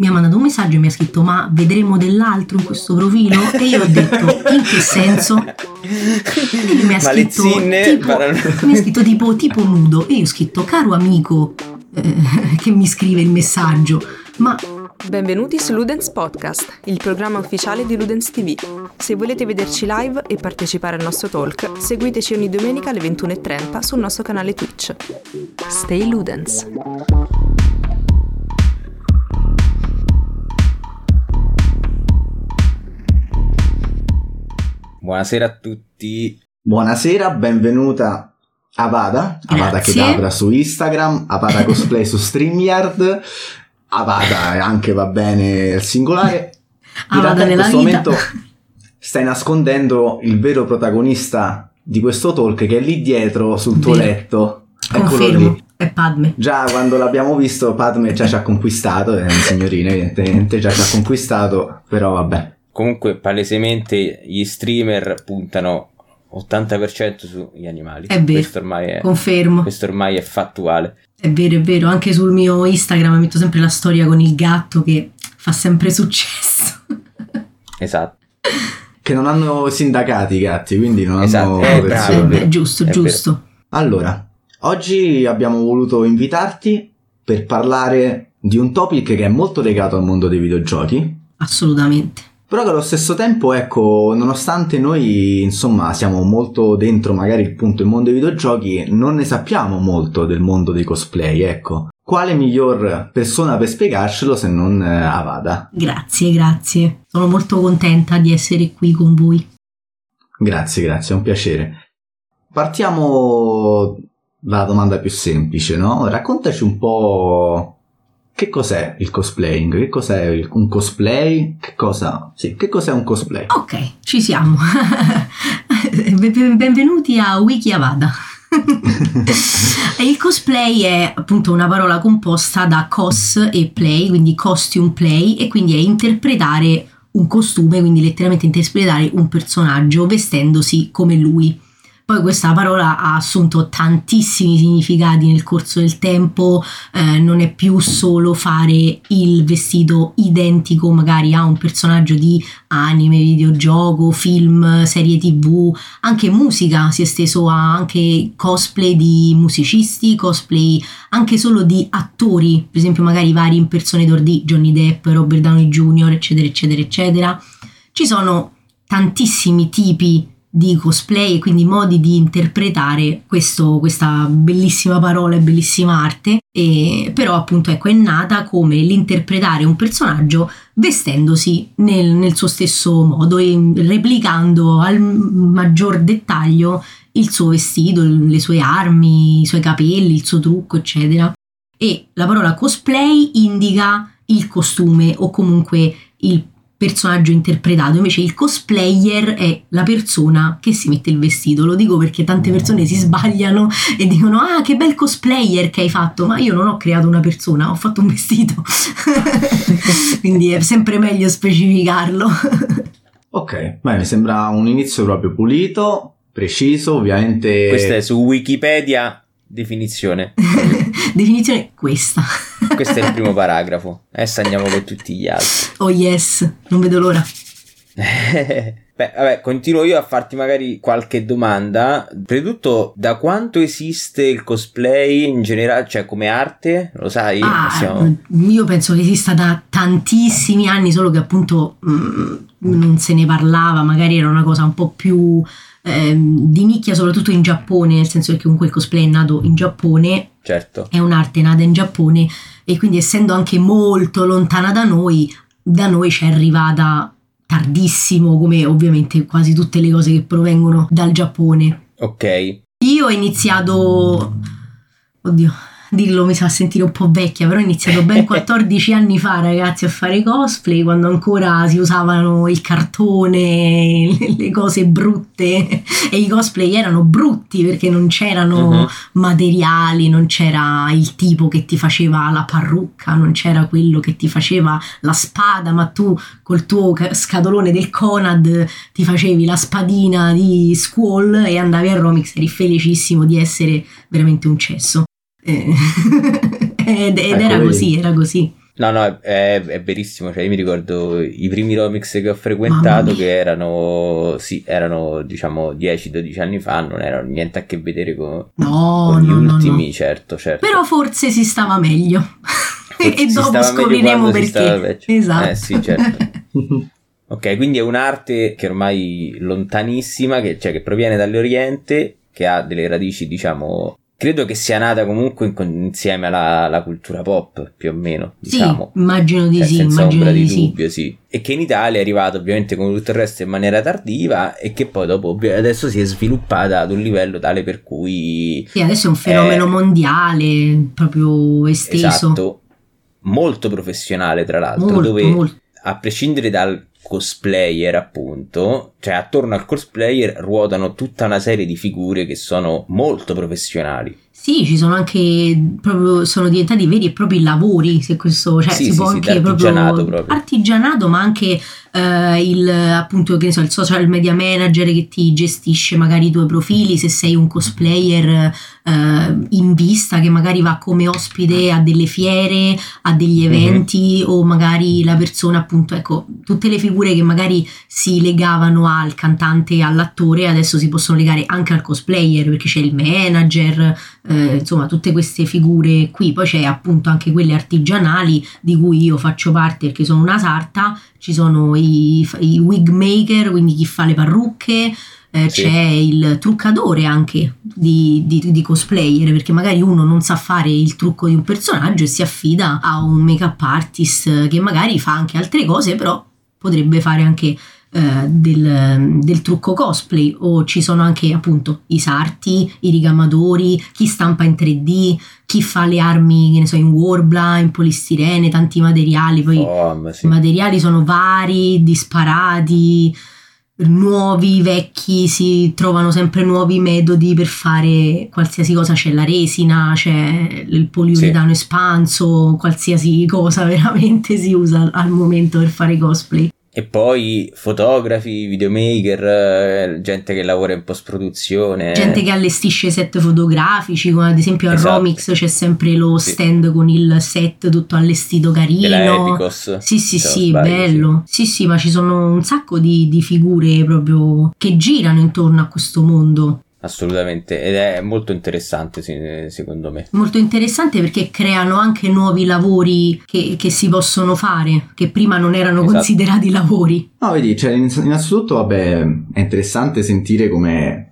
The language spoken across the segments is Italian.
mi ha mandato un messaggio e mi ha scritto ma vedremo dell'altro in questo profilo? E io ho detto in che senso? E mi ha scritto, tipo, mi ha scritto tipo, tipo nudo e io ho scritto caro amico eh, che mi scrive il messaggio ma Benvenuti su Ludens Podcast, il programma ufficiale di Ludens TV. Se volete vederci live e partecipare al nostro talk, seguiteci ogni domenica alle 21.30 sul nostro canale Twitch. Stay Ludens! Buonasera a tutti. Buonasera, benvenuta Avada, Avada Grazie. Kedavra su Instagram, Avada Cosplay su StreamYard, Avada anche va bene il singolare. In Avada realtà in questo vita. momento stai nascondendo il vero protagonista di questo talk che è lì dietro sul tuo Vero. letto. Eccolo confermo, lì. è Padme. Già quando l'abbiamo visto Padme già ci ha conquistato, è un signorino evidentemente, già ci ha conquistato, però vabbè. Comunque, palesemente gli streamer puntano 80% sugli animali. È vero. Questo ormai è, Confermo, questo ormai è fattuale. è vero, è vero. Anche sul mio Instagram metto sempre la storia con il gatto che fa sempre successo. Esatto. Che non hanno sindacati i gatti, quindi non Esatto, hanno eh, Eh, bravo. beh, giusto, È giusto. Allora, oggi abbiamo voluto invitarti per parlare di un topic che è molto legato al mondo dei videogiochi, Assolutamente. Però che allo stesso tempo, ecco, nonostante noi, insomma, siamo molto dentro magari il mondo dei videogiochi, non ne sappiamo molto del mondo dei cosplay, ecco. Quale miglior persona per spiegarcelo se non eh, Avada? Grazie, grazie. Sono molto contenta di essere qui con voi. Grazie, grazie, è un piacere. Partiamo dalla domanda più semplice, no? Raccontaci un po' che cos'è il cosplaying, che cos'è il- un cosplay, che cosa, sì, che cos'è un cosplay? Ok, ci siamo. Ben- Benvenuti a Wiki Avada. il cosplay è appunto una parola composta da cos e play, quindi costume play, e quindi è interpretare un costume, quindi letteralmente interpretare un personaggio vestendosi come lui. Poi questa parola ha assunto tantissimi significati nel corso del tempo, eh, non è più solo fare il vestito identico magari a un personaggio di anime, videogioco, film, serie tv, anche musica si è esteso a anche cosplay di musicisti, cosplay anche solo di attori, per esempio magari vari impersonator di Johnny Depp, Robert Downey Jr., eccetera, eccetera, eccetera. Ci sono tantissimi tipi di cosplay e quindi modi di interpretare questo- questa bellissima parola e bellissima arte. E però appunto ecco è nata come l'interpretare un personaggio vestendosi nel, nel suo stesso modo e replicando al maggior dettaglio il suo vestito, le sue armi, i suoi capelli, il suo trucco eccetera. E la parola cosplay indica il costume o comunque il personaggio interpretato, invece il cosplayer è la persona che si mette il vestito. Lo dico perché tante persone si sbagliano e dicono "Ah, che bel cosplayer che hai fatto", ma io non ho creato una persona, ho fatto un vestito. Quindi è sempre meglio specificarlo. Ok, beh, mi sembra un inizio proprio pulito, preciso, ovviamente... Questa è su Wikipedia definizione. Definizione questa. Questo è il primo paragrafo. Adesso andiamo con tutti gli altri. Oh yes, non vedo l'ora. Beh, vabbè, continuo io a farti magari qualche domanda. Prima di tutto, da quanto esiste il cosplay in generale, cioè come arte? Lo sai? Ah, Siamo- io penso che esista da tantissimi anni, solo che appunto mm, non se ne parlava, magari era una cosa un po' più ehm, di nicchia, soprattutto in Giappone, nel senso che comunque il cosplay è nato in Giappone, Certo. è un'arte nata in Giappone e quindi essendo anche molto lontana da noi, da noi ci è arrivata tardissimo, come ovviamente quasi tutte le cose che provengono dal Giappone. Ok. Io ho iniziato. Oddio, dirlo mi fa sentire un po' vecchia, però ho iniziato ben 14 anni fa, ragazzi, a fare cosplay, quando ancora si usavano il cartone, le- cose brutte e i cosplay erano brutti perché non c'erano Mhm. materiali, non c'era il tipo che ti faceva la parrucca, non c'era quello che ti faceva la spada, ma tu col tuo ca- scatolone del Conad ti facevi la spadina di Squall e andavi a Romix, eri felicissimo di essere veramente un cesso. Eh, ed ed Ecco, era così, era così. No, no, è, è, verissimo. Cioè, io mi ricordo i primi Romix che ho frequentato che erano, sì, erano diciamo 10-12 anni fa, non erano niente a che vedere con, no, con no, gli ultimi, no. certo, certo. Però forse si stava meglio. e dopo scopriremo perché. Esatto. Eh sì, certo. ok, quindi è un'arte che ormai lontanissima, che, cioè che proviene dall'Oriente, che ha delle radici, diciamo, credo che sia nata comunque in, insieme alla, alla, cultura pop, più o meno. Diciamo. Sì, immagino di cioè, sì. Senza immagino ombra di di dubbio, sì. E che in Italia è arrivato ovviamente come tutto il resto in maniera tardiva e che poi dopo adesso si è sviluppata ad un livello tale per cui... Sì, adesso è un fenomeno è... mondiale, proprio esteso. Esatto, molto professionale tra l'altro, molto, dove molto. a prescindere dal cosplayer appunto cioè attorno al cosplayer ruotano tutta una serie di figure che sono molto professionali sì, ci sono anche proprio sono diventati veri e propri lavori, se questo, cioè sì, si sì, può sì, anche artigianato proprio, artigianato, ma anche eh, il appunto che ne so, il social media manager che ti gestisce magari i tuoi profili, se sei un cosplayer eh, in vista che magari va come ospite a delle fiere, a degli eventi mm-hmm. o magari la persona appunto, ecco, tutte le figure che magari si legavano al cantante e all'attore adesso si possono legare anche al cosplayer perché c'è il manager eh, insomma tutte queste figure qui. Poi c'è appunto anche quelle artigianali di cui io faccio parte perché sono una sarta. Ci sono i, i wig maker quindi chi fa le parrucche. Eh, sì. c'è il truccatore anche di, di, di, cosplayer perché magari uno non sa fare il trucco di un personaggio e si affida a un make up artist che magari fa anche altre cose però potrebbe fare anche eh, del, del, trucco cosplay o ci sono anche appunto i sarti, i rigamatori, chi stampa in 3D, chi fa le armi, che ne so, in Warbla, in polistirene, tanti materiali, poi oh, sì. i materiali sono vari, disparati, nuovi, vecchi, si trovano sempre nuovi metodi per fare qualsiasi cosa, c'è la resina, c'è il poliuretano sì. espanso, qualsiasi cosa veramente si usa al momento per fare cosplay. E poi fotografi, videomaker, eh, gente che lavora in post-produzione. Gente che allestisce set fotografici, come ad esempio a Esatto. Romix c'è sempre lo Sì. stand con il set tutto allestito Della carino. Epicos. Sì, sì, sì, sbaglio, bello. Sì. sì, ma ci sono un sacco di, di figure proprio che girano intorno a questo mondo. Assolutamente, ed è molto interessante secondo me. Molto interessante perché creano anche nuovi lavori che, che si possono fare, che prima non erano Esatto. considerati lavori. No, vedi, cioè, in- innanzitutto, vabbè, è interessante sentire come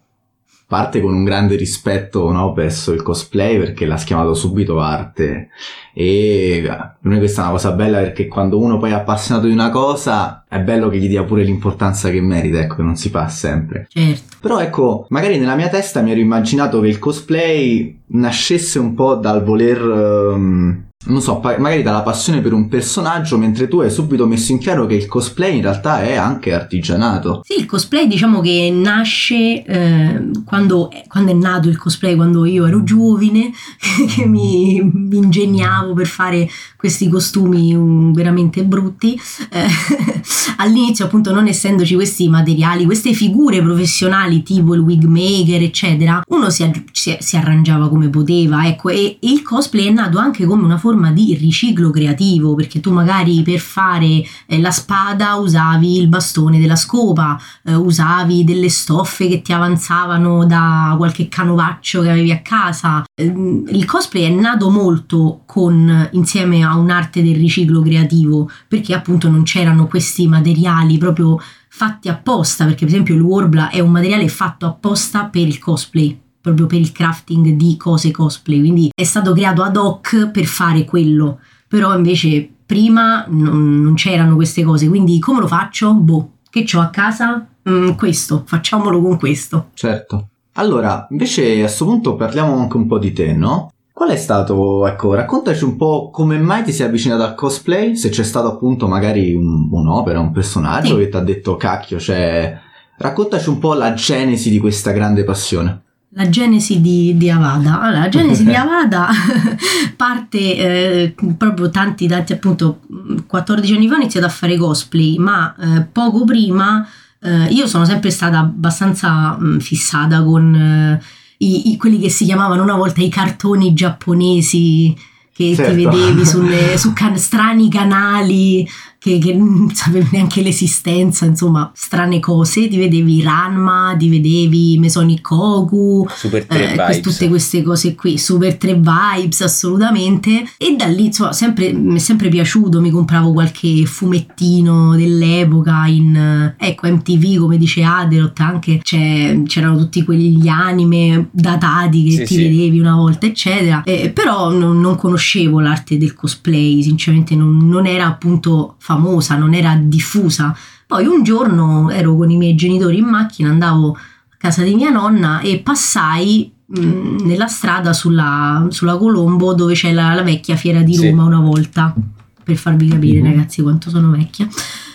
parte con un grande rispetto no, verso il cosplay perché l'ha chiamato subito arte e per me questa è una cosa bella perché quando uno poi è appassionato di una cosa è bello che gli dia pure l'importanza che merita, ecco, che non si fa sempre. Certo. Però ecco, magari nella mia testa mi ero immaginato che il cosplay nascesse un po' dal voler, ehm, non so, magari dalla passione per un personaggio, mentre tu hai subito messo in chiaro che il cosplay in realtà è anche artigianato. Sì, il cosplay diciamo che nasce eh, quando, quando è nato il cosplay, quando io ero giovane, che mi, mi ingegnavo per fare questi costumi um, veramente brutti. Eh, all'inizio appunto non essendoci questi materiali, queste figure professionali tipo il wig maker eccetera, uno si, si- si arrangiava come poteva, ecco, e, e il cosplay è nato anche come una forma di riciclo creativo, perché tu magari per fare eh, la spada usavi il bastone della scopa, eh, usavi delle stoffe che ti avanzavano da qualche canovaccio che avevi a casa. Ehm, Il cosplay è nato molto con, insieme a un'arte del riciclo creativo, perché appunto non c'erano questi materiali proprio fatti apposta, perché per esempio il Warbla è un materiale fatto apposta per il cosplay proprio per il crafting di cose cosplay, quindi è stato creato ad hoc per fare quello, però invece prima non, non c'erano queste cose, quindi come lo faccio? Boh, che ho a casa? Mm, questo, facciamolo con questo. Certo. Allora, invece a questo punto parliamo anche un po' di te, no? Qual è stato, ecco, raccontaci un po' come mai ti sei avvicinato al cosplay, se c'è stato appunto magari un- un'opera, un personaggio Sì. che ti ha detto cacchio, cioè... Raccontaci un po' la genesi di questa grande passione. La genesi di, di Avada. Allora, la genesi di Avada parte eh, proprio tanti, tanti appunto 14 anni fa ho iniziato a fare cosplay, ma eh, poco prima eh, io sono sempre stata abbastanza mh, fissata con eh, i, i- quelli che si chiamavano una volta i cartoni giapponesi che Certo. ti vedevi sulle- su can- strani canali che, che non sapevi neanche l'esistenza, insomma, strane cose. Ti vedevi Ranma, ti vedevi Mesonic Goku, Super 3 eh, vibes. tutte queste cose qui, super 3 vibes assolutamente. E da lì, insomma, sempre, mi è sempre piaciuto. Mi compravo qualche fumettino dell'epoca in ecco MTV, come dice Aderot, anche c'è- c'erano tutti quegli anime datati che Sì, ti sì. vedevi una volta, eccetera. Eh, però non, non conoscevo l'arte del cosplay, sinceramente non, non era appunto famosa, non era diffusa. Poi un giorno ero con i miei genitori in macchina, andavo a casa di mia nonna e passai mh, nella strada sulla, sulla Colombo dove c'è la, la vecchia fiera di Sì. Roma una volta, per farvi capire Mhm. ragazzi quanto sono vecchia.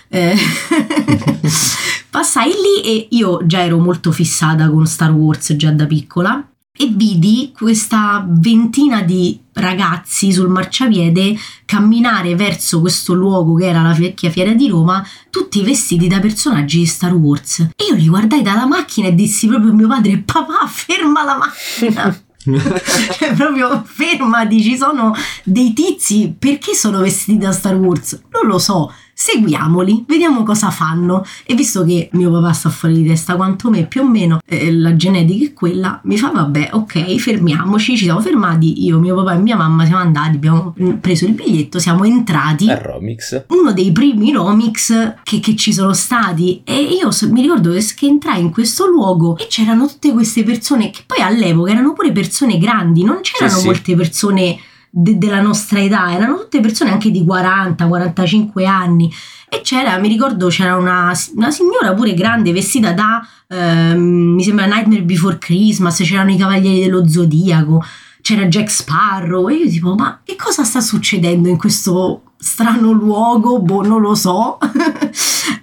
Eh, passai lì e io già ero molto fissata con Star Wars già da piccola e vidi questa ventina di ragazzi sul marciapiede camminare verso questo luogo che era la vecchia fiera di Roma, tutti vestiti da personaggi di Star Wars. E io li guardai dalla macchina e dissi proprio a mio padre: Papà, ferma la macchina! Cioè, proprio fermati, ci sono dei tizi, perché sono vestiti da Star Wars? Non lo so, seguiamoli, vediamo cosa fanno. E visto che mio papà sta fuori di testa quanto me, più o meno eh, la genetica è quella, mi fa vabbè, ok, fermiamoci, ci siamo fermati, io, mio papà e mia mamma siamo andati, abbiamo preso il biglietto, siamo entrati A Romix. uno dei primi Romix che, che ci sono stati e io so- mi ricordo che, entrai in questo luogo e c'erano tutte queste persone che poi all'epoca erano pure persone grandi, non c'erano Sì, sì. molte persone de- della nostra età, erano tutte persone anche di 40-45 anni. E c'era, mi ricordo c'era una, una signora pure grande vestita da, ehm, mi sembra Nightmare Before Christmas, c'erano i Cavalieri dello Zodiaco, c'era Jack Sparrow. E io tipo ma che cosa sta succedendo in questo strano luogo? Boh non lo so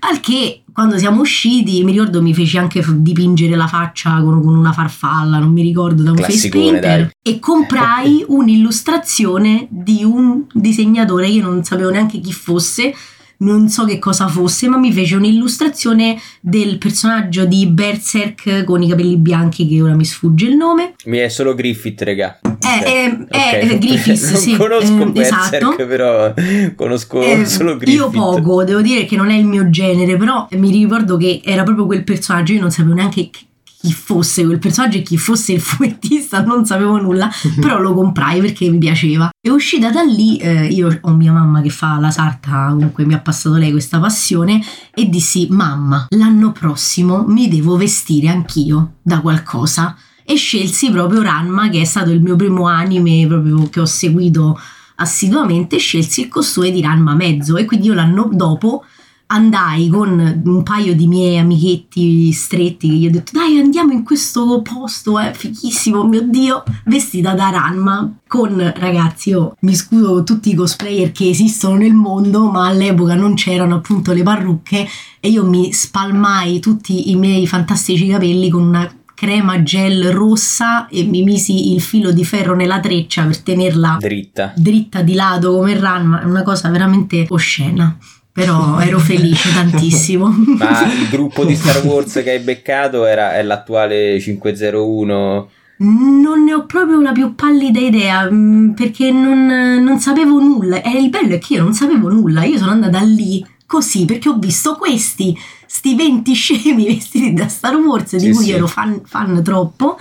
al che quando siamo usciti mi ricordo mi feci anche dipingere la faccia con, con una farfalla non mi ricordo da un face e comprai un'illustrazione di un disegnatore che io non sapevo neanche chi fosse non so che cosa fosse, ma mi fece un'illustrazione del personaggio di Berserk con i capelli bianchi, che ora mi sfugge il nome. Mi è solo Griffith, regà. Eh, Ok. eh, eh, Ok. Griffiths, non sì, conosco eh, esatto. però conosco Eh, solo Griffith. io poco, devo dire che non è il mio genere, però mi ricordo che era proprio quel personaggio, io non sapevo neanche chi- chi fosse quel personaggio e chi fosse il fumettista, non sapevo nulla, però lo comprai perché mi piaceva. E uscita da lì, eh, io ho mia mamma che fa la sarta, comunque mi ha passato lei questa passione, e dissi, mamma, l'anno prossimo mi devo vestire anch'io da qualcosa. E scelsi proprio Ranma, che è stato il mio primo anime proprio che ho seguito assiduamente scelsi il costume di Ranma mezzo. E quindi io l'anno dopo andai con un paio di miei amichetti stretti che gli ho detto dai andiamo in questo posto è fighissimo mio dio vestita da Ranma con ragazzi io mi scuso con tutti i cosplayer che esistono nel mondo ma all'epoca non c'erano appunto le parrucche e io mi spalmai tutti i miei fantastici capelli con una crema gel rossa e mi misi il filo di ferro nella treccia per tenerla Dritta. dritta di lato come Ranma, è una cosa veramente oscena. Però ero felice tantissimo. Ma il gruppo di Star Wars che hai beccato era, è l'attuale 501. Non ne ho proprio la più pallida idea mm, perché non, non sapevo nulla. E il bello è che io non sapevo nulla. Io sono andata lì così perché ho visto questi, sti 20 scemi vestiti da Star Wars di Sì, cui sì. ero fan, fan troppo.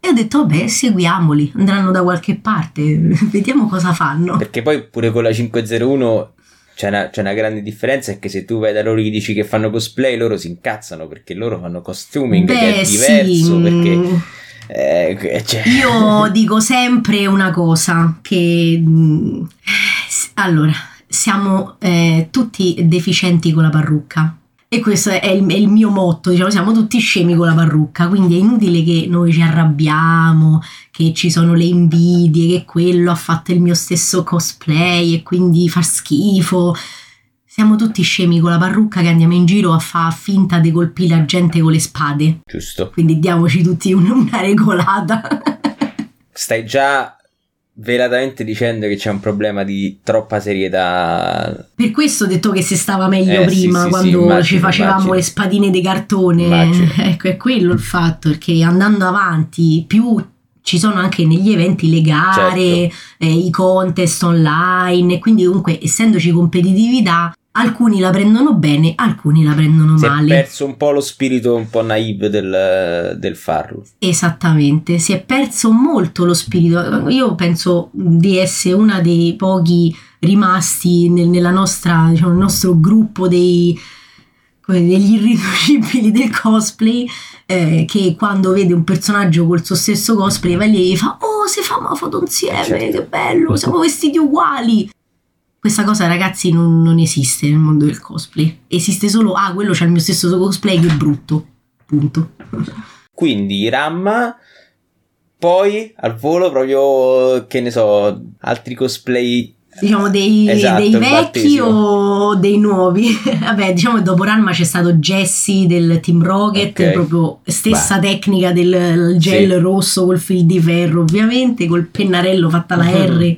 E ho detto, vabbè, seguiamoli, andranno da qualche parte, vediamo cosa fanno. Perché poi pure con la 501 c'è una, c'è una grande differenza, è che se tu vai da loro e gli dici che fanno cosplay, loro si incazzano perché loro fanno costuming che Beh, è diverso, sì, perché... eh, cioè- Io dico sempre una cosa che mm, s- allora siamo eh, tutti deficienti con la parrucca e questo è il, è il mio motto, diciamo, siamo tutti scemi con la parrucca, quindi è inutile che noi ci arrabbiamo, che ci sono le invidie, che quello ha fatto il mio stesso cosplay e quindi fa schifo. Siamo tutti scemi con la parrucca che andiamo in giro a far finta di colpire la gente con le spade. Giusto. Quindi diamoci tutti un- una regolata. Stai già velatamente dicendo che c'è un problema di troppa serietà. Per questo ho detto che si stava meglio Eh, sì, prima, sì, sì, quando immagino, ci facevamo immagino. le spadine di cartone. Immagino. Ecco, è quello il fatto, perché andando avanti, più ci sono anche negli eventi le gare, Certo. eh, i contest online, e quindi comunque essendoci competitività, alcuni la prendono bene, alcuni la prendono Si è male. perso un po' lo spirito un po' naive del, del farlo. Esattamente, si è perso molto lo spirito. Io penso di essere una dei pochi rimasti nel, nella nostra, diciamo, nel nostro gruppo dei, degli irriducibili del cosplay. eh, che quando vede un personaggio col suo stesso cosplay va lì e fa: Oh, si fa una foto insieme, Certo. che bello, siamo vestiti uguali. Questa cosa, ragazzi, non, non esiste nel mondo del cosplay. Esiste solo: Ah, quello c'ha il mio stesso cosplay che è brutto. Punto. Quindi Ramma, poi al volo proprio, che ne so, altri cosplay. diciamo dei, Esatto, dei vecchi o dei nuovi vabbè diciamo che dopo Ranma c'è stato Jesse del Team Rocket Ok. proprio stessa tecnica del gel Sì. rosso col fil di ferro ovviamente col pennarello fatta la Mhm. R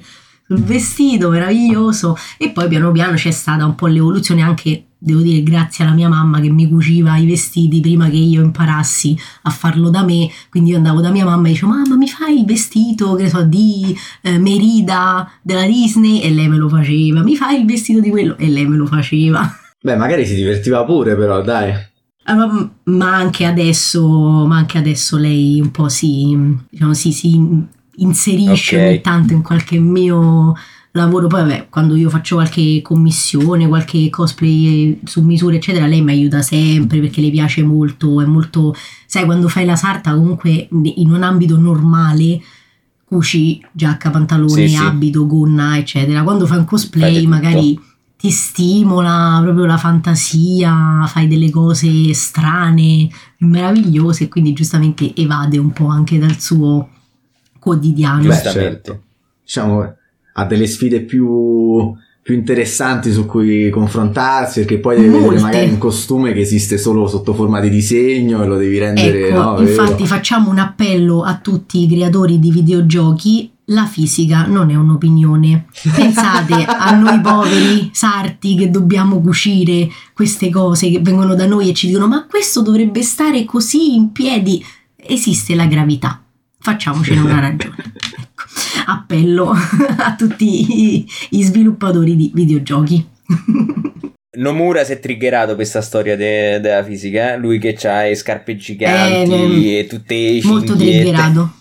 vestito meraviglioso e poi piano piano c'è stata un po' l'evoluzione anche devo dire grazie alla mia mamma che mi cuciva i vestiti prima che io imparassi a farlo da me. Quindi io andavo da mia mamma e dicevo mamma mi fai il vestito che so di eh, Merida della Disney? E lei me lo faceva mi fai il vestito di quello? E lei me lo faceva. Beh, magari si divertiva pure, però, dai. Ah, ma, ma anche adesso ma anche adesso lei un po' si diciamo si, si inserisce Ok. ogni tanto in qualche mio lavoro poi vabbè quando io faccio qualche commissione qualche cosplay su misura eccetera lei mi aiuta sempre perché le piace molto è molto sai quando fai la sarta comunque in un ambito normale cuci giacca pantalone Sì, sì. abito gonna eccetera quando fai un Fai cosplay tutto. magari ti stimola proprio la fantasia, fai delle cose strane, meravigliose quindi giustamente evade un po' anche dal suo quotidiano. Beh, Giustamente. certo. Diciamo, ha delle sfide più, più interessanti su cui confrontarsi, perché poi devi vedere Molte. magari un costume che esiste solo sotto forma di disegno e lo devi rendere... Ecco, no, infatti facciamo un appello a tutti i creatori di videogiochi. La fisica non è un'opinione. Pensate a noi poveri sarti che dobbiamo cucire queste cose che vengono da noi e ci dicono ma questo dovrebbe stare così in piedi. Esiste la gravità. Facciamocene una ragione. Ecco. Appello a tutti i, i sviluppatori di videogiochi. Nomura si è triggerato questa storia de- della fisica, eh? lui che ha le scarpe giganti Eh, e tutte le molto cinghiette. triggerato.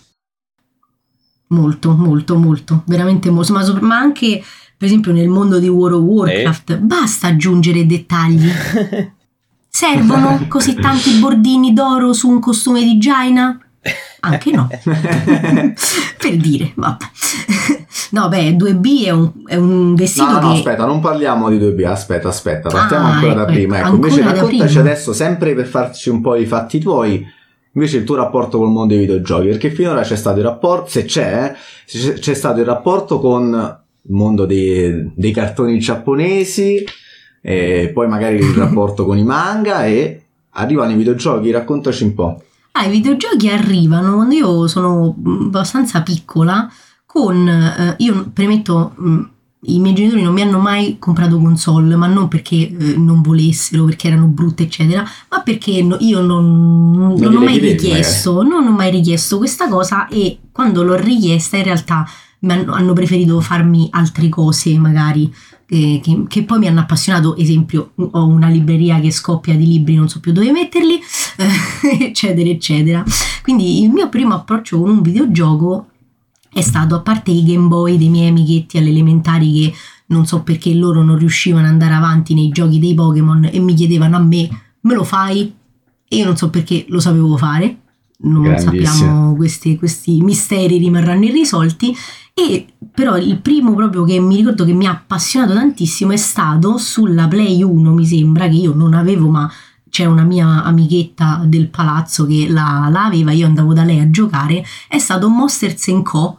Molto, molto, molto, veramente molto. Ma, ma anche, per esempio, nel mondo di World of Warcraft, basta aggiungere dettagli. Servono così tanti bordini d'oro su un costume di Jaina? Anche no. per dire, vabbè. No, beh, 2B è un, è un vestito No, no, no, che... aspetta, non parliamo di 2B, aspetta, aspetta, partiamo Ah, ancora da ecco, prima. ecco, invece da raccontaci adesso, sempre per farci un po' i fatti tuoi, invece il tuo rapporto col mondo dei videogiochi, perché finora c'è stato il rapporto, se c'è, c'è, c'è stato il rapporto con il mondo dei, dei cartoni giapponesi, e poi magari il rapporto con i manga e arrivano i videogiochi, raccontaci un po'. Ah, i videogiochi arrivano quando io sono mh, abbastanza piccola con, eh, io premetto, mh, i miei genitori non mi hanno mai comprato console, ma non perché eh, non volessero, perché erano brutte, eccetera, ma perché no- io non, non gliele ho mai richiesto, non ho mai richiesto questa cosa e quando l'ho richiesta in realtà mi hanno, hanno preferito farmi altre cose magari eh, che, che poi mi hanno appassionato, esempio ho una libreria che scoppia di libri, non so più dove metterli, eh, eccetera, eccetera. Quindi il mio primo approccio con un videogioco è stato, a parte i Game Boy dei miei amichetti alle elementari che non so perché loro non riuscivano ad andare avanti nei giochi dei Pokémon e mi chiedevano a me, me lo fai? E io non so perché lo sapevo fare, non sappiamo, questi, questi misteri rimarranno irrisolti. E però il primo proprio che mi ricordo che mi ha appassionato tantissimo è stato sulla Play 1, mi sembra, che io non avevo, ma c'era una mia amichetta del palazzo che la, la aveva, io andavo da lei a giocare, è stato Monsters Co.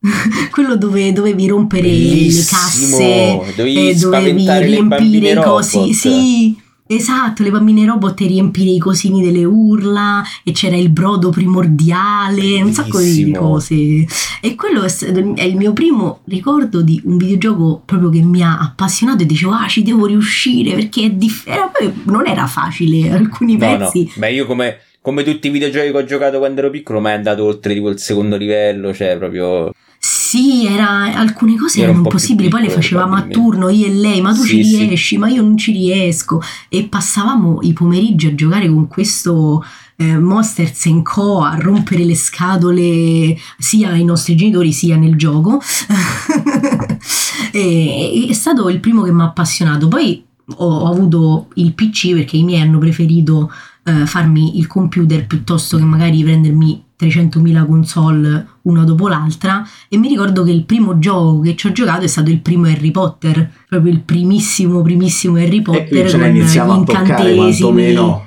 Quello dove dovevi rompere Bellissimo, le casse, dovevi e dovevi riempire i cosi. Sì, esatto, le bambine robot riempire i cosini delle urla e c'era il brodo primordiale, un sacco di Bellissimo. cose. E quello è, il mio primo ricordo di un videogioco proprio che mi ha appassionato e dicevo, ah, ci devo riuscire perché è difficile. Poi non era facile, alcuni No, no. pezzi. Beh, io come, come tutti i videogiochi che ho giocato quando ero piccolo, ma è andato oltre tipo il secondo livello, cioè proprio... Sì, era, alcune cose Era erano impossibili, poi le piccolo, facevamo a turno io e lei, ma tu Sì, ci sì. riesci, ma io non ci riesco. E passavamo i pomeriggi a giocare con questo eh, Monsters Co. a rompere le scatole sia ai nostri genitori sia nel gioco. e, è stato il primo che mi ha appassionato. Poi ho, ho avuto il PC perché i miei hanno preferito eh, farmi il computer piuttosto che magari prendermi 300.000 console una dopo l'altra e mi ricordo che il primo gioco che ci ho giocato è stato il primo Harry Potter proprio il primissimo primissimo Harry E qui Potter ce ne con gli iniziamo a toccare incantesimi quantomeno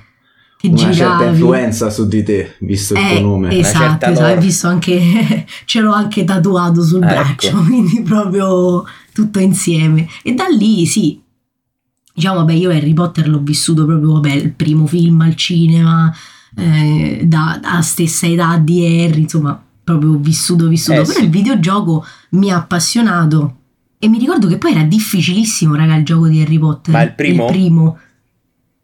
che una certa giravi influenza su di te, visto il eh, tuo nome. esatto, certa esatto, visto anche ce l'ho anche tatuato sul Ecco. braccio quindi proprio tutto insieme e da lì sì diciamo vabbè io Harry Potter l'ho vissuto proprio vabbè il primo film al cinema eh, da, da stessa età di Harry insomma proprio vissuto vissuto Eh, però sì. il videogioco mi ha appassionato e mi ricordo che poi era difficilissimo raga il gioco di Harry Potter Ma il primo? primo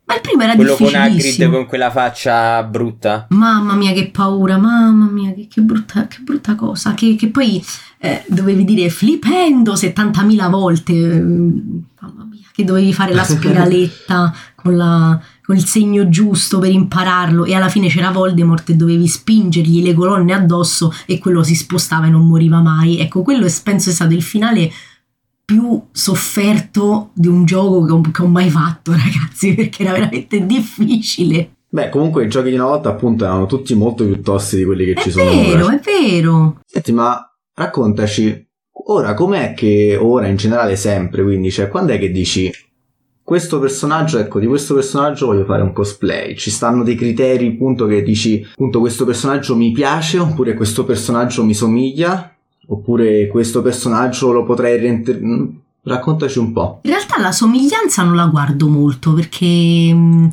ma il primo era Quello con difficilissimo Hagrid con quella faccia brutta. Mamma mia che paura, mamma mia che, che brutta, che brutta cosa, che, che poi eh, dovevi dire flippendo 70.000 volte, eh, mamma mia, che dovevi fare la spiraletta con, la- con il segno giusto per impararlo e alla fine c'era Voldemort e dovevi spingergli le colonne addosso e quello si spostava e non moriva mai. Ecco, quello è- penso è stato il finale più sofferto di un gioco che ho, che ho mai fatto, ragazzi, perché era veramente difficile. Beh, comunque i giochi di una volta appunto erano tutti molto più tosti di quelli che È ci sono vero, ora. è vero. Senti, ma raccontaci, ora com'è che ora in generale sempre, quindi cioè quando è che dici questo personaggio, ecco, di questo personaggio voglio fare un cosplay, ci stanno dei criteri appunto che dici appunto questo personaggio mi piace oppure questo personaggio mi somiglia oppure questo personaggio lo potrei rienter- mm, raccontaci un po'. In realtà la somiglianza non la guardo molto perché mh,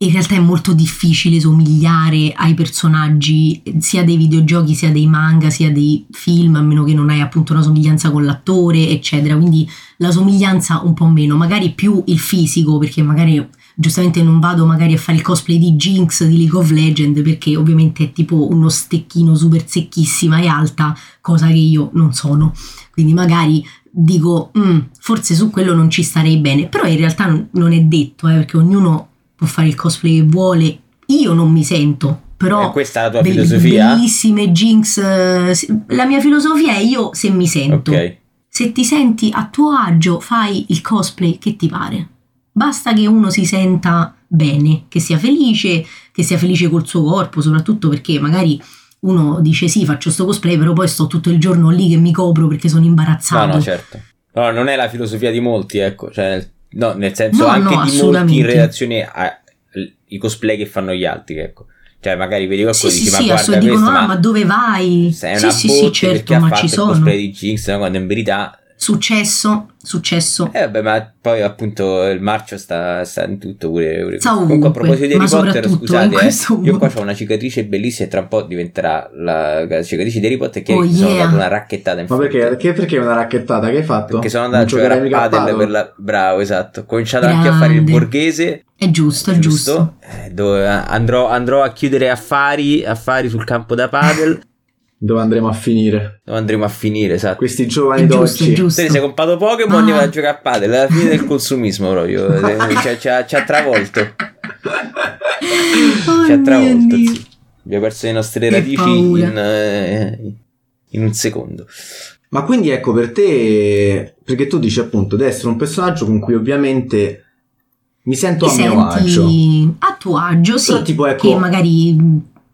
in realtà è molto difficile somigliare ai personaggi sia dei videogiochi sia dei manga sia dei film a meno che non hai appunto una somiglianza con l'attore eccetera. Quindi la somiglianza un po' meno magari più il fisico perché magari giustamente non vado magari a fare il cosplay di Jinx di League of Legends perché ovviamente è tipo uno stecchino super secchissima e alta cosa che io non sono. Quindi magari dico "Mm, forse su quello non ci starei bene. Però in realtà non- è detto eh, perché ognuno può fare il cosplay che vuole io non mi sento però Eh, questa è la tua bell- filosofia? bellissime Jinx eh, la mia filosofia è io se mi sento Ok. se ti senti a tuo agio fai il cosplay che ti pare basta che uno si senta bene che sia felice che sia felice col suo corpo soprattutto perché magari uno dice sì faccio sto cosplay però poi sto tutto il giorno lì che mi copro perché sono No, imbarazzato no, certo. No, non è la filosofia di molti, ecco. Cioè, no, nel senso No, anche no, di molti in relazione ai cosplay che fanno gli altri, ecco. Cioè, magari vedi sì qualcuno e sì dici, sì ma adesso guarda dicono questo, ah ma dove vai sei sì una sì sì certo ma ci sono cosplay di Jinx, no? quando in verità... successo successo Eh vabbè, ma poi appunto il marcio sta, sta in tutto pure. pure. Sta Comunque a proposito di Harry Potter, scusate, eh, io qua ho una cicatrice bellissima e tra un po' diventerà la, la cicatrice di Harry Potter che Oh, mi sono yeah. dato una racchettata in Ma perché, perché, perché una racchettata che hai fatto? Perché sono andato a giocare a padel per la... Bravo, esatto. Ho cominciato anche a fare il Grande. borghese. è giusto è giusto Eh, dove andrò, andrò a chiudere affari, affari sul campo da padel. Dove andremo a finire? dove andremo a finire, esatto. Questi giovani dolci. giusto ne sei comprato Pokémon Ah. andiamo a giocare a padel. È la fine del consumismo proprio. Eh, Ci ha- ci ha- ci ha travolto. Oh Ci ha travolto. Sì. Abbiamo perso le nostre Che radici in, eh, in un secondo. Ma quindi ecco per te, perché tu dici appunto di essere un personaggio con cui ovviamente mi sento ti a mio agio. a tuo agio, sì, Però tipo, ecco- che magari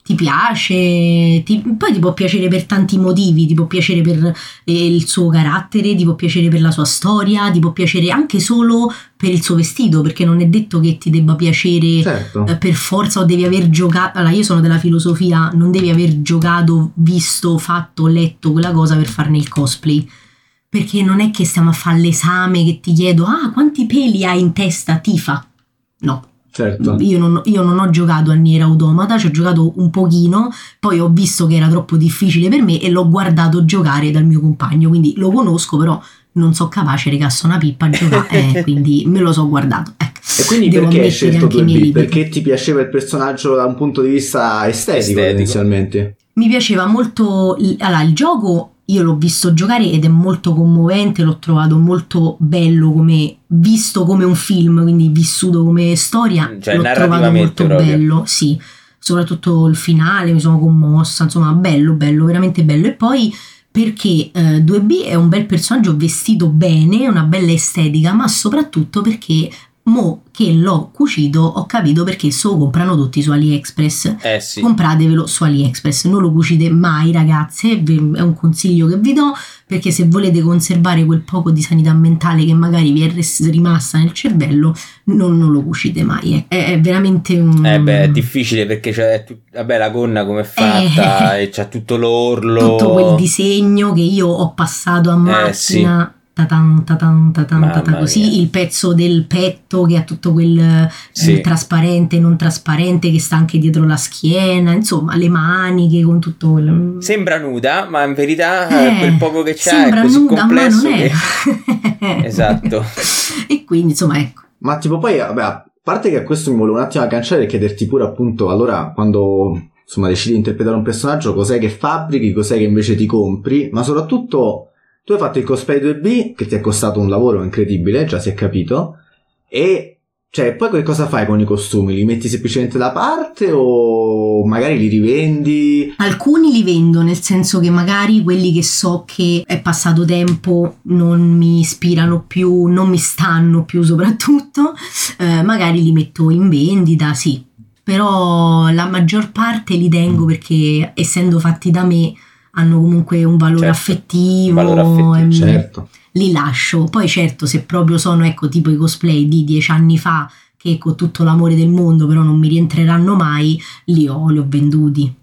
ti piace, ti- poi ti può piacere per tanti motivi, ti può piacere per eh, il suo carattere, ti può piacere per la sua storia, ti può piacere anche solo per il suo vestito, perché non è detto che ti debba piacere Certo. eh, per forza o devi aver giocato. Allora, io sono della filosofia, non devi aver giocato, visto, fatto, letto quella cosa per farne il cosplay. Perché non è che stiamo a fare l'esame che ti chiedo, ah, quanti peli hai in testa, tifa? No, Certo. io non, io non ho giocato a Nier Automata, ci ho giocato un pochino, poi ho visto che era troppo difficile per me e l'ho guardato giocare dal mio compagno, quindi lo conosco, però non so capace, regasso una pippa a giocare, eh, quindi me lo so guardato. Ecco. E quindi Devo perché hai scelto anche i miei 2B? limiti. Perché ti piaceva il personaggio da un punto di vista estetico, Estetico. tendenzialmente? Mi piaceva molto. Allora, il gioco io l'ho visto giocare ed è molto commovente, l'ho trovato molto bello come visto come un film, quindi vissuto come storia. Cioè, l'ho trovato molto proprio. bello, sì. Soprattutto il finale, mi sono commossa, insomma, bello, bello, veramente bello. E poi perché eh, 2B è un bel personaggio vestito bene, una bella estetica, ma soprattutto perché mo che l'ho cucito ho capito perché se lo comprano tutti su AliExpress Eh sì. compratevelo su AliExpress, non lo cucite mai ragazze, è un consiglio che vi do perché se volete conservare quel poco di sanità mentale che magari vi è rimasta nel cervello, non, non lo cucite mai, è, è veramente un... Eh beh, è difficile perché c'è tut- vabbè, la gonna come è fatta e c'ha tutto l'orlo. Eh. tutto quel disegno che io ho passato a macchina. Eh, sì. Tatan, tatan, tatan, tatan, così il pezzo del petto che ha tutto quel eh, Sì. trasparente non trasparente che sta anche dietro la schiena insomma le maniche con tutto quel Sembra nuda, ma in verità Eh, eh, quel poco che c'ha sembra è così nuda, complesso ma non è. che... Esatto. e quindi insomma ecco Ma tipo poi, vabbè, a parte che a questo mi volevo un attimo agganciare e chiederti pure appunto, allora, quando insomma decidi di interpretare un personaggio, cos'è che fabbrichi, cos'è che invece ti compri, ma soprattutto tu hai fatto il cosplay 2B che ti è costato un lavoro incredibile, già si è capito, e cioè poi che cosa fai con i costumi? Li metti semplicemente da parte o magari li rivendi? alcuni li vendo nel senso che magari quelli che so che è passato tempo non mi ispirano più non mi stanno più soprattutto eh, magari li metto in vendita sì però la maggior parte li tengo perché essendo fatti da me hanno comunque un valore Certo, affettivo, un valore affettivo, ehm, Certo. li lascio. Poi certo, se proprio sono ecco tipo i cosplay di dieci anni fa che con tutto l'amore del mondo però non mi rientreranno mai, li ho, li ho venduti.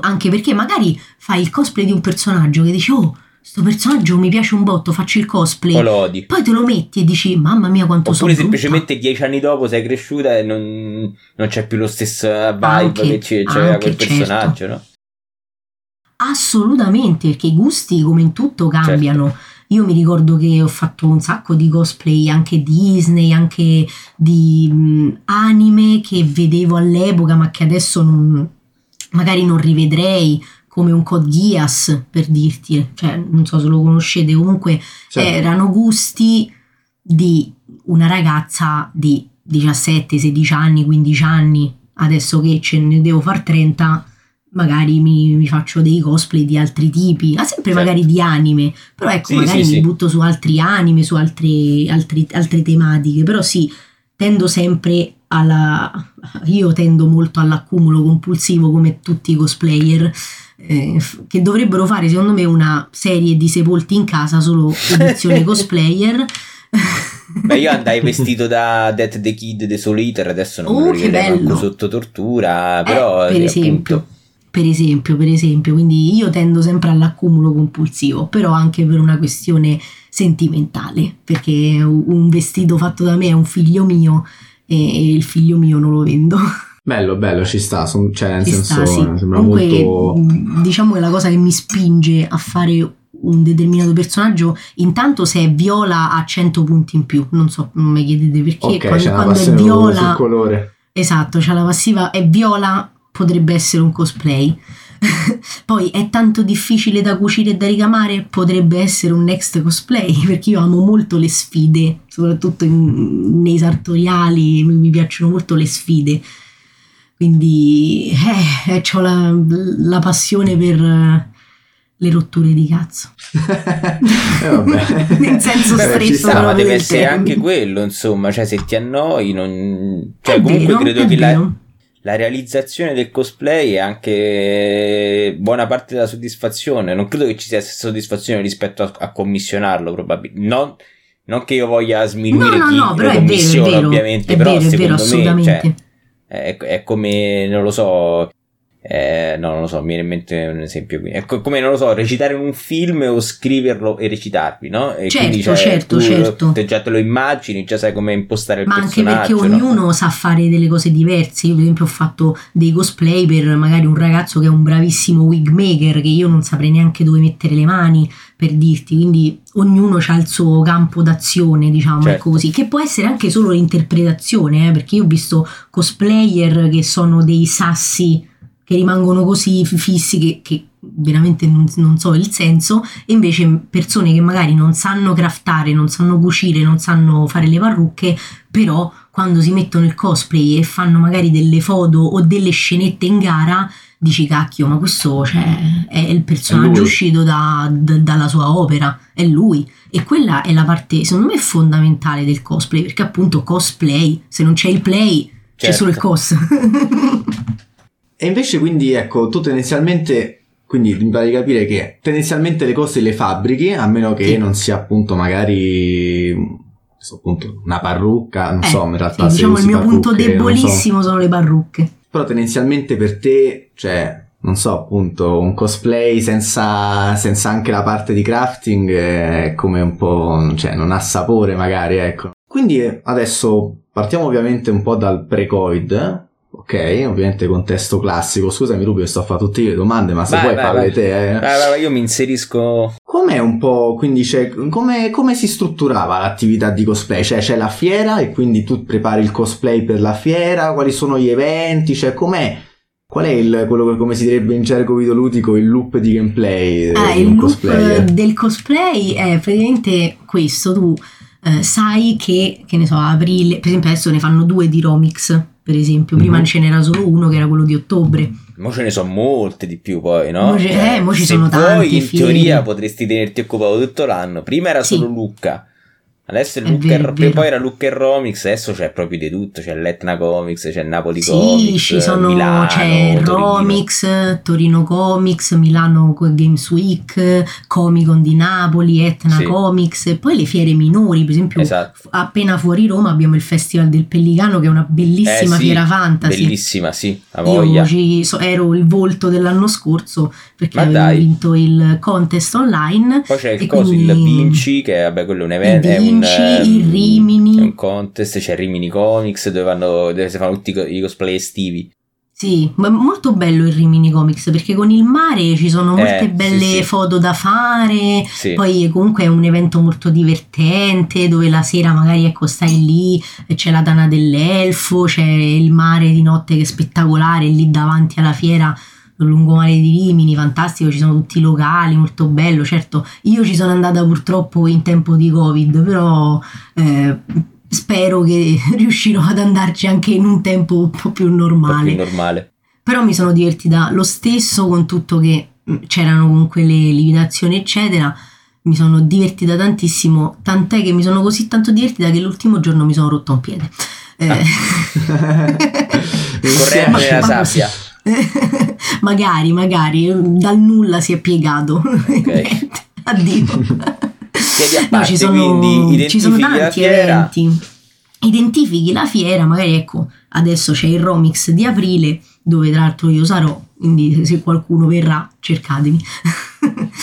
Anche perché magari fai il cosplay di un personaggio che dici "Oh, sto personaggio mi piace un botto, faccio il cosplay". O lo odi. Poi te lo metti e dici "Mamma mia, quanto sono Oppure brutta". semplicemente dieci anni dopo sei cresciuta e non, non c'è più lo stesso vibe Anche- che c'è- c'era anche, quel personaggio, certo. no? Assolutamente, perché i gusti come in tutto cambiano. Certo. Io mi ricordo che ho fatto un sacco di cosplay anche Disney, anche di mh, anime che vedevo all'epoca, ma che adesso non- magari non rivedrei, come un Code Geass per dirti, cioè non so se lo conoscete, comunque Certo. erano gusti di una ragazza di 17-16 anni, 15 anni. Adesso che ce ne devo far 30, magari mi, mi faccio dei cosplay di altri tipi, ma sempre Certo. magari di anime. Però ecco, Sì, magari sì, mi sì. butto su altri anime, su altri- altri- altre tematiche. Però sì, tendo sempre alla. Io tendo molto all'accumulo compulsivo come tutti i cosplayer. eh, che dovrebbero fare secondo me una serie di sepolti in casa solo edizione cosplayer Beh, io andai vestito da Death the Kid The Soul Eater, adesso non me Oh, lo rivedrei manco bello. sotto tortura, Eh, però per eh, esempio, appunto, per esempio, per esempio, quindi io tendo sempre all'accumulo compulsivo, però anche per una questione sentimentale, perché un vestito fatto da me è un figlio mio e il figlio mio non lo vendo. Bello, bello, ci sta, son- cioè nel Ci senso sta, sì. sembra Comunque, molto... diciamo che la cosa che mi spinge a fare un determinato personaggio, intanto se è viola ha 100 punti in più, non so, non mi chiedete perché, Ok, quando, c'è quando è passione sul viola... colore. Esatto, c'ha la passiva è viola, potrebbe essere un cosplay. Poi è tanto difficile da cucire e da ricamare, potrebbe essere un next cosplay, perché io amo molto le sfide, soprattutto in- nei sartoriali, mi, piacciono molto le sfide. Quindi eh, ho la, la passione per eh, le rotture di cazzo. Eh. Nel senso Beh, stretto ci sta, deve essere anche quello, insomma, cioè se ti annoi, non... cioè È comunque vero, credo che la. La realizzazione del cosplay è anche buona parte della soddisfazione, non credo che ci sia stessa soddisfazione rispetto a, a commissionarlo, probabilmente. Non, non che io voglia sminuire No, no, chi no, però è vero, è commissiona, vero, ovviamente, è però vero, è vero, secondo me cioè, è, è come, non lo so, Eh, no, non lo so, mi viene in mente un esempio qui. Ecco, come non lo so, recitare in un film o scriverlo e recitarvi, no? E certo, quindi, cioè, certo, tu certo. Te già te lo immagini, già sai come impostare il Ma anche perché personaggio. no? ognuno sa fare delle cose diverse. Io, per esempio, ho fatto dei cosplay per magari un ragazzo che è un bravissimo wig maker, che io non saprei neanche dove mettere le mani per dirti. Quindi ognuno ha il suo campo d'azione, diciamo, Certo. ecco così. Che può essere anche solo l'interpretazione, eh, perché io ho visto cosplayer che sono dei sassi che rimangono così fissi che, che veramente non, non so il senso, e invece persone che magari non sanno craftare, non sanno cucire, non sanno fare le parrucche, però quando si mettono il cosplay e fanno magari delle foto o delle scenette in gara, dici cacchio, ma questo cioè, è il personaggio lui. uscito da- da- dalla sua opera, è lui. E quella è la parte, secondo me, fondamentale del cosplay, perché appunto cosplay, se non c'è il play, c'è Certo. solo il cos. E invece quindi ecco, tu tendenzialmente, quindi mi pare di capire che tendenzialmente le cose le fabbrichi, a meno che Sì. non sia appunto magari so, appunto una parrucca, non Eh, so, in realtà sì, diciamo il mio punto non so. debolissimo sono le parrucche. Però tendenzialmente per te, cioè, non so, appunto, un cosplay senza, senza anche la parte di crafting è come un po', cioè, non ha sapore magari, ecco. Quindi eh, adesso partiamo ovviamente un po' dal pre-Covid? Ok? Ovviamente contesto classico. Scusami Rubio, sto a fare tutte le domande, ma se Vai, vuoi vai, parli vai. te, eh. Vai, io mi inserisco. Com'è un po', quindi c'è, come, come si strutturava l'attività di cosplay? Cioè c'è la fiera e quindi tu prepari il cosplay per la fiera? Quali sono gli eventi? Cioè com'è? Qual è il, quello che come si direbbe in gergo videoludico, il loop di gameplay eh, Ah, di il loop cosplayer? del cosplay è praticamente questo, tu eh, sai che, che ne so, aprile, per esempio adesso ne fanno due di Romix, per esempio, prima Mhm. ce n'era solo uno che era quello di ottobre. Mo ce ne sono molte di più poi, no? Mo ce- eh, mo ci se sono vuoi, tante in fiere. teoria potresti tenerti occupato tutto l'anno. Prima era Sì. solo Lucca. Adesso è Lucca vero, e- è vero. poi era e Romix, adesso c'è proprio di tutto, c'è l'Etna Comics, c'è il Napoli Sì, Comics, ci sono, Milano, c'è Torino. Romix, Torino Comics, Milano Games Week, Comic Con di Napoli, Etna Sì. Comics, e poi le fiere minori, per esempio Esatto. appena fuori Roma abbiamo il Festival del Pellicano che è una bellissima Eh sì, fiera fantasy. Bellissima, sì, a voglia. Io so- ero il volto dell'anno scorso perché Ma avevo dai. vinto il contest online. Poi c'è il coso, il quindi- Vinci, che vabbè, quello è un Il evento. È un, Vinci, ehm, Rimini. È un contest, c'è il Rimini Comics, dove, vanno, dove si fanno tutti i co- i cosplay estivi. Sì, ma è molto bello il Rimini Comics perché con il mare ci sono molte Eh, sì, belle sì. foto da fare. Sì. Poi comunque è un evento molto divertente dove la sera magari ecco stai lì e c'è la tana dell'elfo, c'è il mare di notte che è spettacolare lì davanti alla fiera lungomare di Rimini, fantastico, ci sono tutti i locali, molto bello. Certo, io ci sono andata purtroppo in tempo di Covid, però eh, spero che riuscirò ad andarci anche in un tempo un po' più un po' normale. più normale. Però mi sono divertita lo stesso con tutto che mh, c'erano comunque le limitazioni eccetera. Mi sono divertita tantissimo, tant'è che mi sono così tanto divertita che l'ultimo giorno mi sono rotto un piede. Eh, Correndo Ma- nella sabbia. magari, magari, dal nulla si è piegato. Niente, Addio. Chiedi a No, parte, ci sono, quindi ci sono tanti eventi. Identifichi la fiera, magari ecco, adesso c'è il Romix di aprile, dove tra l'altro io sarò, quindi se qualcuno verrà, cercatemi.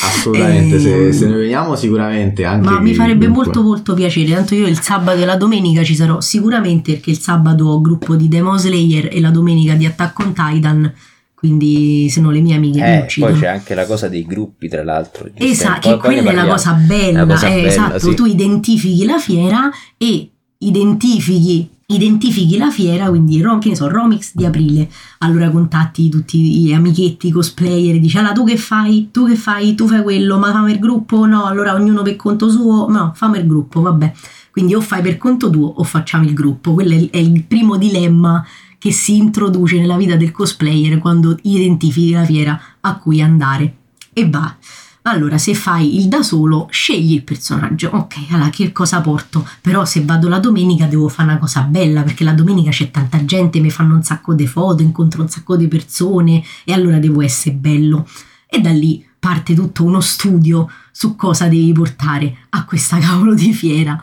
Assolutamente, se, Ehm, se ne veniamo sicuramente anche Ma mi farebbe dunque. molto molto piacere, tanto io il sabato e la domenica ci sarò sicuramente perché il sabato ho gruppo di Demon Slayer e la domenica di Attack on Titan, quindi se no le mie amiche mi Eh, uccidono. poi c'è anche la cosa dei gruppi, tra l'altro. Esatto, che quella è la cosa bella, La cosa eh, bella, esatto, sì. tu identifichi la fiera e identifichi, identifichi la fiera, quindi che ne so, Romix di aprile, allora contatti tutti gli amichetti cosplayer e dici allora tu che fai, tu che fai, tu fai quello, ma fammi il gruppo, no, allora ognuno per conto suo, no, fammi il gruppo, vabbè, quindi o fai per conto tuo o facciamo il gruppo, quello è il primo dilemma che si introduce nella vita del cosplayer quando identifichi la fiera a cui andare. E va. Allora, se fai il da solo, scegli il personaggio. Ok, allora che cosa porto? Però se vado la domenica devo fare una cosa bella, perché la domenica c'è tanta gente, mi fanno un sacco di foto, incontro un sacco di persone e allora devo essere bello. E da lì parte tutto uno studio su cosa devi portare a questa cavolo di fiera.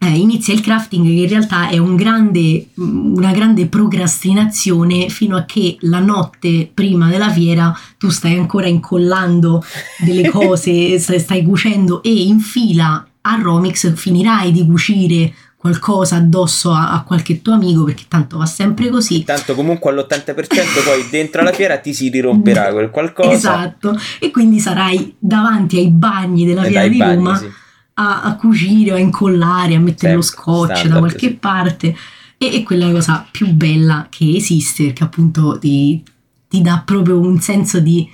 Eh, inizia il crafting che in realtà è un grande, una grande procrastinazione fino a che la notte prima della fiera tu stai ancora incollando delle cose, stai cucendo e in fila a Romix finirai di cucire qualcosa addosso a, a, qualche tuo amico perché tanto va sempre così. Tanto comunque all'80% poi dentro la fiera ti si riromperà quel qualcosa. Esatto, e quindi sarai davanti ai bagni della e fiera di bagni, Roma sì. A, a, cucire, a incollare, a mettere sempre, lo scotch da qualche sì. parte. E è quella cosa più bella che esiste perché appunto ti, ti dà proprio un senso di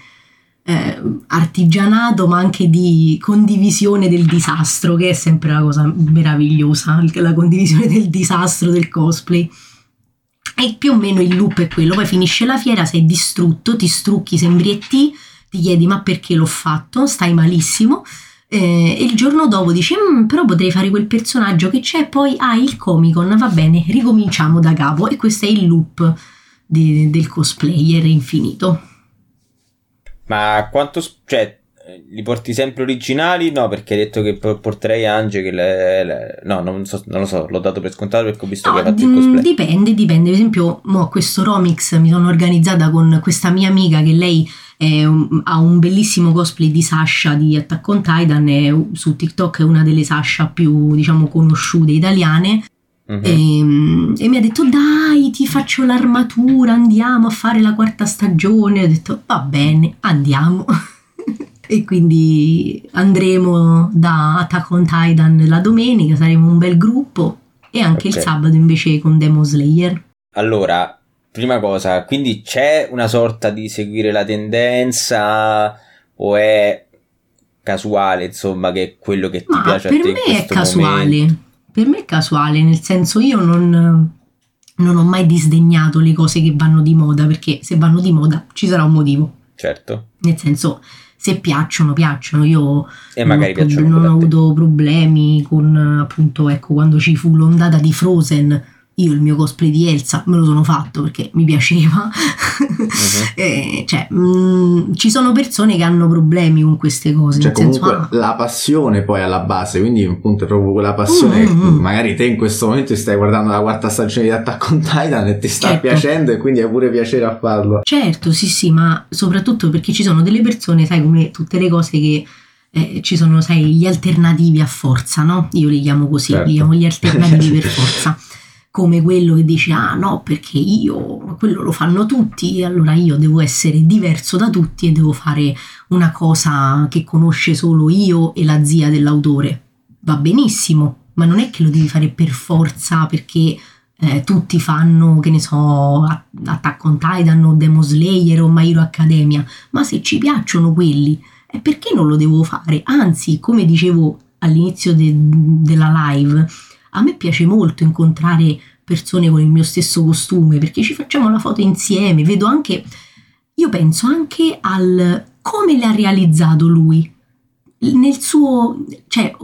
eh, artigianato ma anche di condivisione del disastro che è sempre una cosa meravigliosa la condivisione del disastro del cosplay. E più o meno il loop è quello. Poi finisce la fiera sei distrutto ti strucchi sembri e ti ti chiedi ma perché l'ho fatto? Stai malissimo eh, il giorno dopo dici mm, però potrei fare quel personaggio che c'è poi ah, il Comic Con va bene ricominciamo da capo. E questo è il loop di, del cosplayer infinito. Ma quanto... cioè, li porti sempre originali? No, perché hai detto che porterei Ange che le, le... No, non, so, non, lo so, l'ho dato per scontato perché ho visto no, che hai fatto il cosplay. Dipende, dipende. Per esempio, mo, questo Romix mi sono organizzata con questa mia amica che lei un, ha un bellissimo cosplay di Sasha di Attack on Titan e su TikTok è una delle Sasha più, diciamo, conosciute italiane Uh-huh. E, e, mi ha detto dai ti faccio l'armatura andiamo a fare la quarta stagione ho detto va bene andiamo e quindi andremo da Attack on Titan la domenica saremo un bel gruppo e anche okay. il sabato invece con Demon Slayer allora prima cosa quindi c'è una sorta di seguire la tendenza o è casuale insomma che è quello che ti Ma piace a te per me è casuale momento? per me è casuale, nel senso io non, non ho mai disdegnato le cose che vanno di moda, perché se vanno di moda ci sarà un motivo. Certo. Nel senso, se piacciono, piacciono. Io e non, ho, non ho avuto problemi con, appunto, ecco, quando ci fu l'ondata di Frozen io il mio cosplay di Elsa me lo sono fatto perché mi piaceva. Uh-huh. eh, cioè, mh, mm, ci sono persone che hanno problemi con queste cose. Cioè, comunque senso, ah, la passione poi alla base, quindi appunto è proprio quella passione. Mm-hmm. Magari te in questo momento stai guardando la quarta stagione di Attack on Titan e ti sta certo. piacendo e quindi hai pure piacere a farlo. Certo, sì, sì, ma soprattutto perché ci sono delle persone, sai, come tutte le cose che. Eh, ci sono, sai, gli alternativi a forza, no? Io li chiamo così, certo. li chiamo gli alternativi per forza come quello che dice ah no perché io quello lo fanno tutti e allora io devo essere diverso da tutti e devo fare una cosa che conosce solo io e la zia dell'autore. Va benissimo ma non è che lo devi fare per forza perché eh, tutti fanno che ne so Attack on Titan o Demon Slayer o My Hero Academia ma se ci piacciono quelli e perché non lo devo fare? Anzi come dicevo all'inizio de- della live a me piace molto incontrare persone con il mio stesso costume perché ci facciamo la foto insieme, vedo anche, io penso anche al come l'ha realizzato lui, nel suo, cioè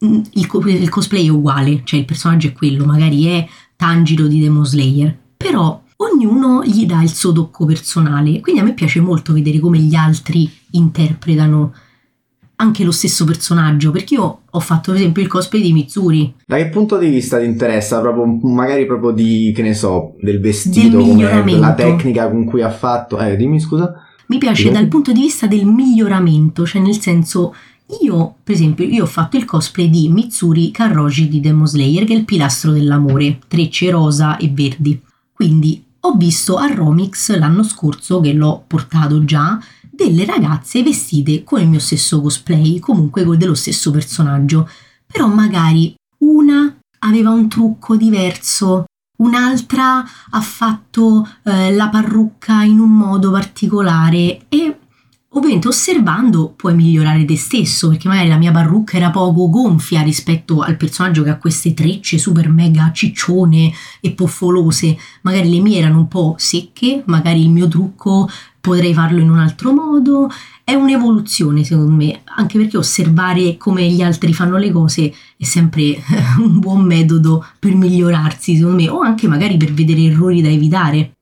il, il cosplay è uguale, cioè il personaggio è quello, magari è Tanjiro di Demon Slayer, però ognuno gli dà il suo tocco personale, quindi a me piace molto vedere come gli altri interpretano anche lo stesso personaggio, perché io ho fatto per esempio il cosplay di Mitsuri. Da che punto di vista ti interessa? Proprio, magari proprio di, che ne so, del vestito, del la tecnica con cui ha fatto... Eh, dimmi scusa. Mi piace Dimmi. dal punto di vista del miglioramento, cioè nel senso... Io, per esempio, io ho fatto il cosplay di Mitsuri Karroji di Demon Slayer, che è il pilastro dell'amore, trecce rosa e verdi. Quindi ho visto a Romix l'anno scorso, che l'ho portato già, delle ragazze vestite con il mio stesso cosplay, comunque dello stesso personaggio, però magari una aveva un trucco diverso, un'altra ha fatto eh, la parrucca in un modo particolare e Ovviamente osservando puoi migliorare te stesso, perché magari la mia parrucca era poco gonfia rispetto al personaggio che ha queste trecce super mega ciccione e poffolose, magari le mie erano un po' secche, magari il mio trucco potrei farlo in un altro modo. È un'evoluzione secondo me, anche perché osservare come gli altri fanno le cose è sempre un buon metodo per migliorarsi, secondo me, o anche magari per vedere errori da evitare.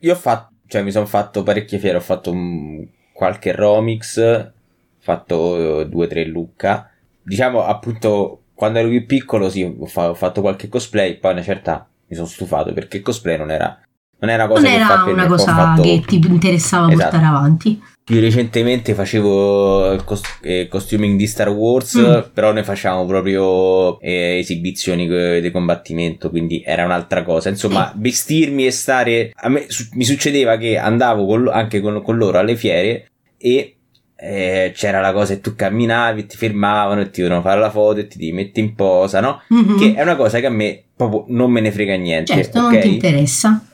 Io ho fatto, cioè mi sono fatto parecchie fiere, ho fatto un qualche Romix, fatto 2-3 Lucca. Diciamo appunto quando ero più piccolo sì, ho, fa- ho fatto qualche cosplay, poi una certa mi sono stufato perché il cosplay non era, non era una cosa Non che era una cosa fatto- che ti interessava Esatto. portare avanti. Più recentemente facevo il cos- eh, costuming di Star Wars, Mm. però noi facevamo proprio eh, esibizioni di combattimento, quindi era un'altra cosa. Insomma, vestirmi e stare... A me su- mi succedeva che andavo con lo- anche con, con loro alle fiere e eh, c'era la cosa che tu camminavi, ti fermavano e ti dovevano fare la foto e ti devi mettere in posa, no? Mhm. Che è una cosa che a me proprio non me ne frega niente. Certo, ok? non ti interessa.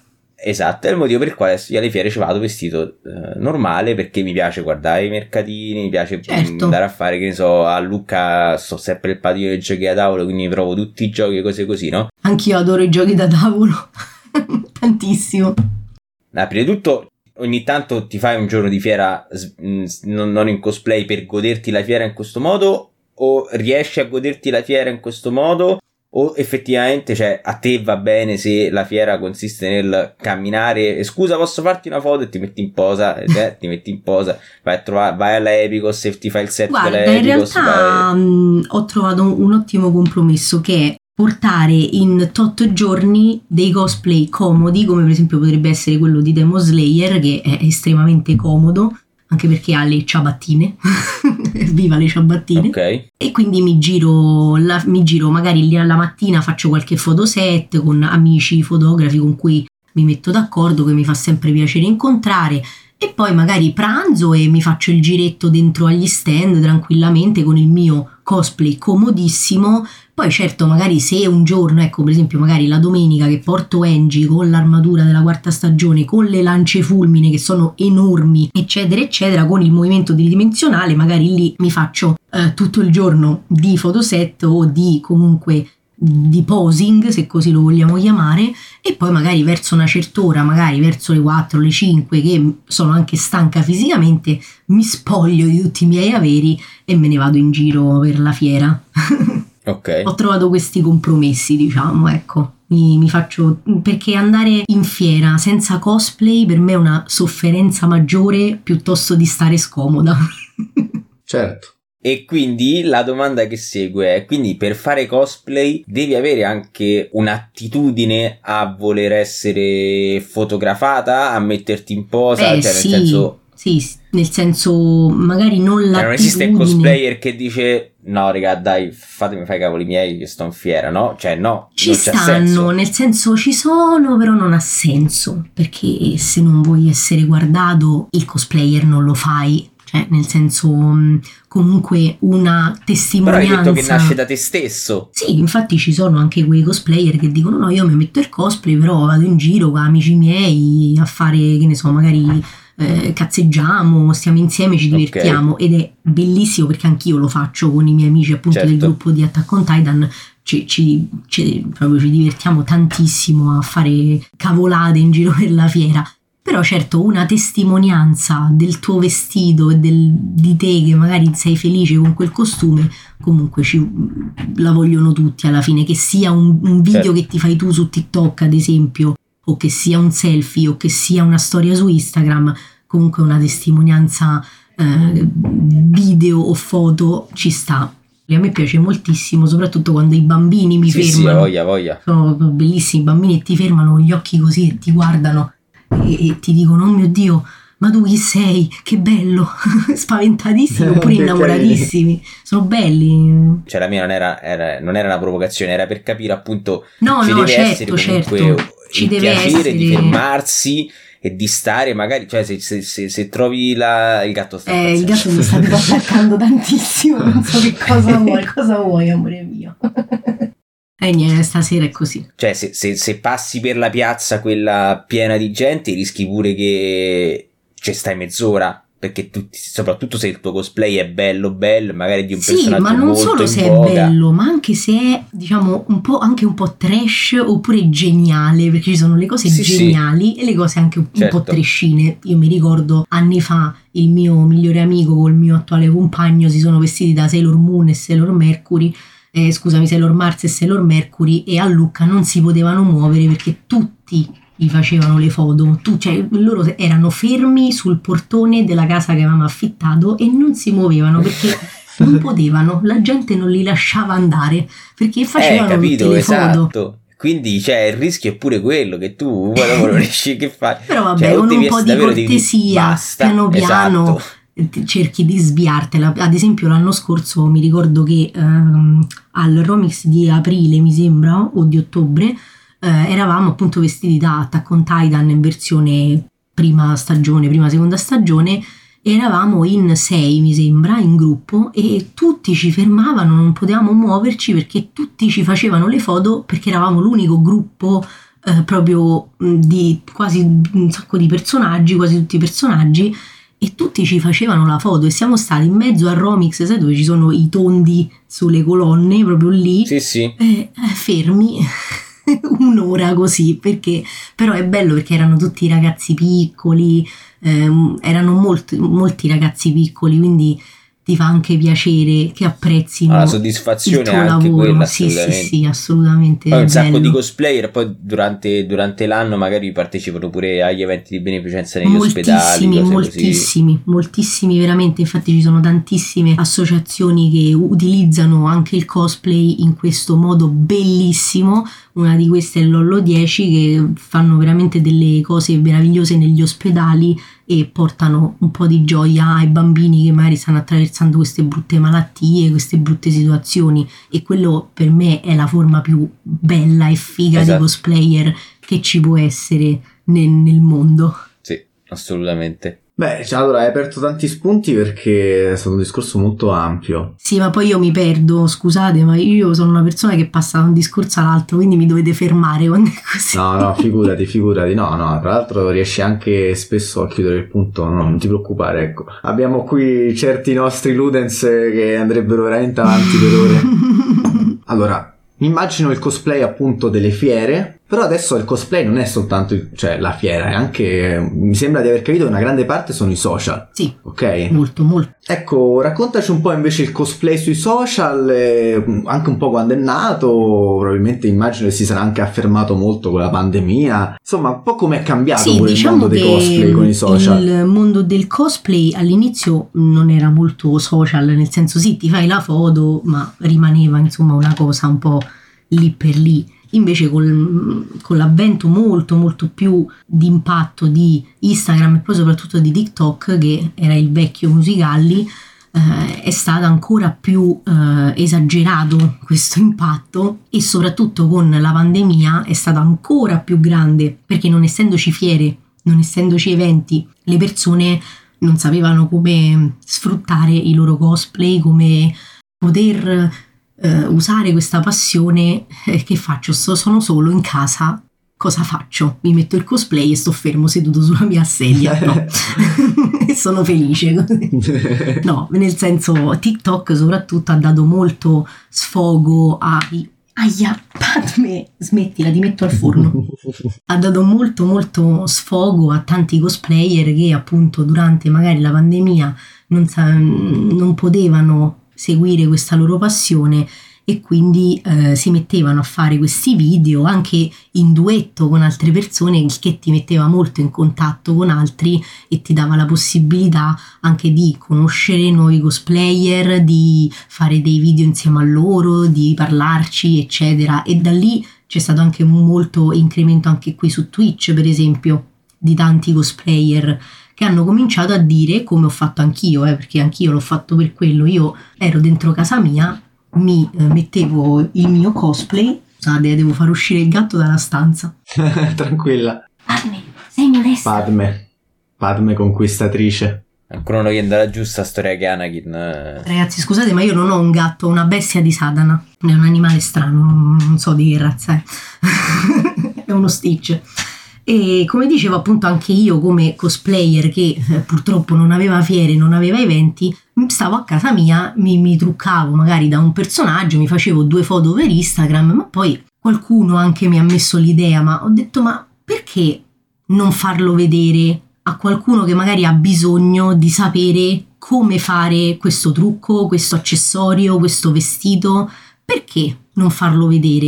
Esatto, è il motivo per il quale io alle fiere ci vado vestito eh, normale perché mi piace guardare i mercatini, mi piace Certo. andare a fare, che ne so, a Lucca sto sempre il patio dei giochi da tavolo, quindi mi provo tutti i giochi e cose così, no? Anch'io adoro i giochi da tavolo. Tantissimo. Ah, prima di tutto, ogni tanto ti fai un giorno di fiera mh, s- non, non in cosplay per goderti la fiera in questo modo o riesci a goderti la fiera in questo modo o effettivamente cioè, a te va bene se la fiera consiste nel camminare? E scusa posso farti una foto e ti metti in posa? Eh, ti metti in posa. Vai a trovare vai alla Epicos e ti fai il set Guarda, della in Epicos realtà mh, ho trovato un, un ottimo compromesso che è portare in tot giorni dei cosplay comodi, come per esempio potrebbe essere quello di Demon Slayer, che è estremamente comodo, anche perché ha le ciabattine. Viva le ciabattine! ok E quindi mi giro, la- mi giro magari lì alla mattina, faccio qualche fotoset con amici fotografi con cui mi metto d'accordo, che mi fa sempre piacere incontrare. E poi magari pranzo e mi faccio il giretto dentro agli stand tranquillamente con il mio cosplay comodissimo. Poi certo, magari se un giorno, ecco per esempio magari la domenica che porto Angie con l'armatura della quarta stagione, con le lance fulmine che sono enormi, eccetera, eccetera, con il movimento tridimensionale, magari lì mi faccio eh, tutto il giorno di fotoset o di comunque di posing, se così lo vogliamo chiamare, e poi magari verso una certa ora, magari verso le 4, le 5, che sono anche stanca fisicamente, mi spoglio di tutti i miei averi e me ne vado in giro per la fiera. ok Ho trovato questi compromessi, diciamo, ecco. Mi, mi faccio perché andare in fiera senza cosplay per me è una sofferenza maggiore piuttosto di stare scomoda. Certo. E quindi la domanda che segue è: quindi per fare cosplay devi avere anche un'attitudine a voler essere fotografata, a metterti in posa? Eh, cioè, nel sì, senso, sì, nel senso, magari non cioè, l'attitudine. non esiste il cosplayer che dice: No, raga, dai, fatemi fare i cavoli miei, io sto in fiera, no? Cioè, no, Ci stanno, senso. nel senso ci sono, però non ha senso, perché se non vuoi essere guardato, il cosplayer non lo fai. Cioè, nel senso, mh, comunque una Però testimonianza. hai detto che nasce da te stesso. Sì, infatti ci sono anche quei cosplayer che dicono no, io mi metto il cosplay, però vado in giro con amici miei a fare, che ne so, magari eh, cazzeggiamo, stiamo insieme, ci divertiamo ed è bellissimo perché anch'io lo faccio con i miei amici appunto del Certo. gruppo di Attack on Titan, ci, ci- ci- proprio ci divertiamo tantissimo a fare cavolate in giro per la fiera. Però certo una testimonianza del tuo vestito e del- di te che magari sei felice con quel costume comunque ci, la vogliono tutti alla fine, che sia un, un video Certo. che ti fai tu su TikTok ad esempio, o che sia un selfie, o che sia una storia su Instagram, comunque una testimonianza eh, video o foto ci sta. A me piace moltissimo, soprattutto quando i bambini mi sì, sì, fermano. voglia, voglia. Sono bellissimi i bambini e ti fermano con gli occhi così e ti guardano e, e ti dicono: Oh mio Dio, ma tu chi sei? Che bello! Spaventatissimi oppure innamoratissimi. Sono belli. Cioè, la mia non era, era- non era una provocazione, era per capire appunto No, ci no, deve certo, essere comunque certo. Ci il deve piacere di essere- fermarsi e di stare magari cioè se, se- se- se trovi la, il gatto sta Eh, il gatto mi sta attaccando tantissimo. Non so che cosa vuoi, cosa vuoi, amore mio. E niente, stasera è così. cioè se, se- se passi per la piazza quella piena di gente rischi pure che ci stai mezz'ora perché tutti, soprattutto se il tuo cosplay è bello bello magari di un Sì, personaggio ma non solo se è voga. bello, ma anche se è, diciamo, un po', anche un po' trash oppure geniale, perché ci sono le cose Sì, sì. geniali e le cose anche un, un Certo. po' trashine. Io mi ricordo anni fa il mio migliore amico col mio attuale compagno si sono vestiti da Sailor Moon e Sailor Mercury. Eh, scusami, Sailor Mars e Sailor Mercury e a Lucca non si potevano muovere perché tutti gli facevano le foto, tu, cioè loro erano fermi sul portone della casa che avevamo affittato e non si muovevano perché non potevano, la gente non li lasciava andare perché Eh, facevano capito, tutte le foto. esatto. Quindi cioè, il rischio è pure quello che tu non riesci che fai. Però vabbè, Cioè, con un devi po' di devi- cortesia, basta, piano piano, esatto. Cerchi di sviartela. Ad esempio, l'anno scorso mi ricordo che ehm, al Romix di aprile, mi sembra, o di ottobre, eh, eravamo appunto vestiti da Attack on Titan in versione prima stagione, prima seconda stagione. Eravamo in sei, mi sembra, in gruppo e tutti ci fermavano, non potevamo muoverci perché tutti ci facevano le foto perché eravamo l'unico gruppo eh, proprio di quasi un sacco di personaggi, quasi tutti i personaggi, e tutti ci facevano la foto e siamo stati in mezzo a Romix, sai dove ci sono i tondi sulle colonne, proprio lì, Sì, sì. eh, eh, fermi un'ora così, perché però è bello perché erano tutti ragazzi piccoli, ehm, erano molti, molti ragazzi piccoli, quindi ti fa anche piacere che apprezzino la il soddisfazione tuo è anche lavoro. quella, sì, sì, assolutamente. sì, assolutamente. Poi un sacco bello. di cosplayer, poi durante, durante l'anno magari partecipano pure agli eventi di beneficenza negli ospedali. moltissimi, cose moltissimi, moltissimi veramente. Infatti, ci sono tantissime associazioni che utilizzano anche il cosplay in questo modo bellissimo. Una di queste è Lollo 10 che fanno veramente delle cose meravigliose negli ospedali e portano un po' di gioia ai bambini che magari stanno attraversando queste brutte malattie, queste brutte situazioni e quello per me è la forma più bella e figa Esatto. di cosplayer che ci può essere nel- nel mondo. Sì, sì, assolutamente. Beh, cioè, allora hai aperto tanti spunti perché è stato un discorso molto ampio. Sì, ma poi io mi perdo, scusate, ma io sono una persona che passa da un discorso all'altro, quindi mi dovete fermare quando è così. No, no, figurati, figurati. No, no, tra l'altro riesci anche spesso a chiudere il punto. No, non ti preoccupare, ecco. Abbiamo qui certi nostri ludens che andrebbero veramente avanti per ore. Allora, mi immagino il cosplay appunto delle fiere, però adesso il cosplay non è soltanto cioè, la fiera, è anche, mi sembra di aver capito che una grande parte sono i social, Sì, ok? molto, molto. Ecco, raccontaci un po' invece il cosplay sui social, eh, anche un po' quando è nato, probabilmente immagino che si sarà anche affermato molto con la pandemia, insomma un po' come è cambiato Sì, pure il diciamo mondo dei cosplay con i social. il mondo del cosplay all'inizio non era molto social, nel senso sì, ti fai la foto, ma rimaneva insomma una cosa un po' lì per lì. Invece col- con l'avvento molto molto più di impatto di Instagram e poi soprattutto di TikTok, che era il vecchio Musical.ly, eh, è stato ancora più eh, esagerato questo impatto e soprattutto con la pandemia è stato ancora più grande perché non essendoci fiere, non essendoci eventi, le persone non sapevano come sfruttare i loro cosplay, come poter eh, usare questa passione. Eh, che faccio? Sto- sono solo in casa. Cosa faccio? Mi metto il cosplay e sto fermo seduto sulla mia sedia. No. e sono felice. No, nel senso TikTok soprattutto ha dato molto sfogo ai... Aia, Padme, smettila, ti metto al forno. Ha dato molto molto sfogo a tanti cosplayer che appunto durante magari la pandemia non, sa- non potevano seguire questa loro passione e quindi eh, si mettevano a fare questi video anche in duetto con altre persone, il che ti metteva molto in contatto con altri e ti dava la possibilità anche di conoscere nuovi cosplayer, di fare dei video insieme a loro, di parlarci, eccetera. E da lì c'è stato anche molto incremento anche qui su Twitch, per esempio, di tanti cosplayer che hanno cominciato a dire, come ho fatto anch'io, eh, perché anch'io l'ho fatto per quello, io ero dentro casa mia, mi eh, mettevo il mio cosplay, scusate, devo far uscire il gatto dalla stanza. Tranquilla. Padme, sei molesta. Padme. Padme conquistatrice. Ancora non viene dalla giusta storia che Anakin. eh, Ragazzi, scusate, ma io non ho un gatto, ho una bestia di Satana. È un animale strano, non so di che razza è. è uno Stitch. E come dicevo appunto anche io come cosplayer che eh, purtroppo non aveva fiere, non aveva eventi, stavo a casa mia, mi, mi truccavo magari da un personaggio, mi facevo due foto per Instagram, ma poi qualcuno anche mi ha messo l'idea, ma ho detto ma perché non farlo vedere a qualcuno che magari ha bisogno di sapere come fare questo trucco, questo accessorio, questo vestito, perché non farlo vedere?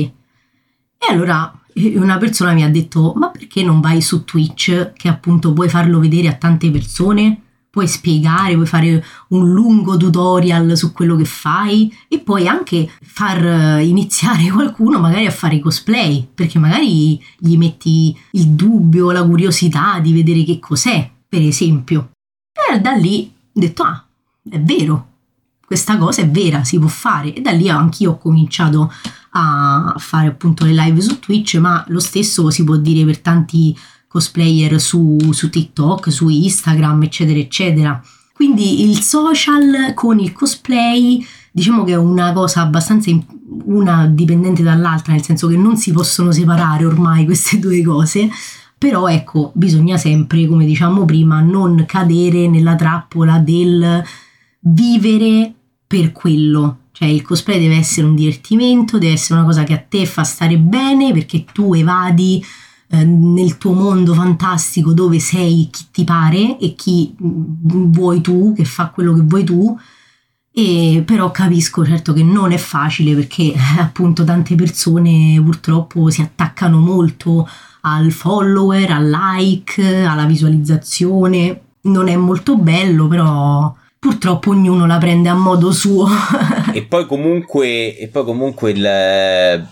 E allora una persona mi ha detto, ma perché non vai su Twitch che appunto puoi farlo vedere a tante persone? puoi spiegare, puoi fare un lungo tutorial su quello che fai e puoi anche far eh, iniziare qualcuno magari a fare cosplay, perché magari gli metti il dubbio, la curiosità di vedere che cos'è, per esempio. E da lì ho detto, ah, è vero, questa cosa è vera, si può fare. E da lì anch'io ho cominciato a fare appunto le live su Twitch, ma lo stesso si può dire per tanti cosplayer su, su TikTok, su Instagram, eccetera, eccetera. Quindi il social con il cosplay diciamo che è una cosa abbastanza in, una dipendente dall'altra, nel senso che non si possono separare ormai queste due cose, però ecco, bisogna sempre, come diciamo prima, non cadere nella trappola del vivere per quello. Cioè il cosplay deve essere un divertimento, deve essere una cosa che a te fa stare bene perché tu evadi eh, nel tuo mondo fantastico dove sei chi ti pare e chi mm, vuoi tu, che fa quello che vuoi tu. E però capisco certo che non è facile perché appunto tante persone purtroppo si attaccano molto al follower, al like, alla visualizzazione. Non è molto bello, però purtroppo ognuno la prende a modo suo. e poi comunque, e poi comunque il,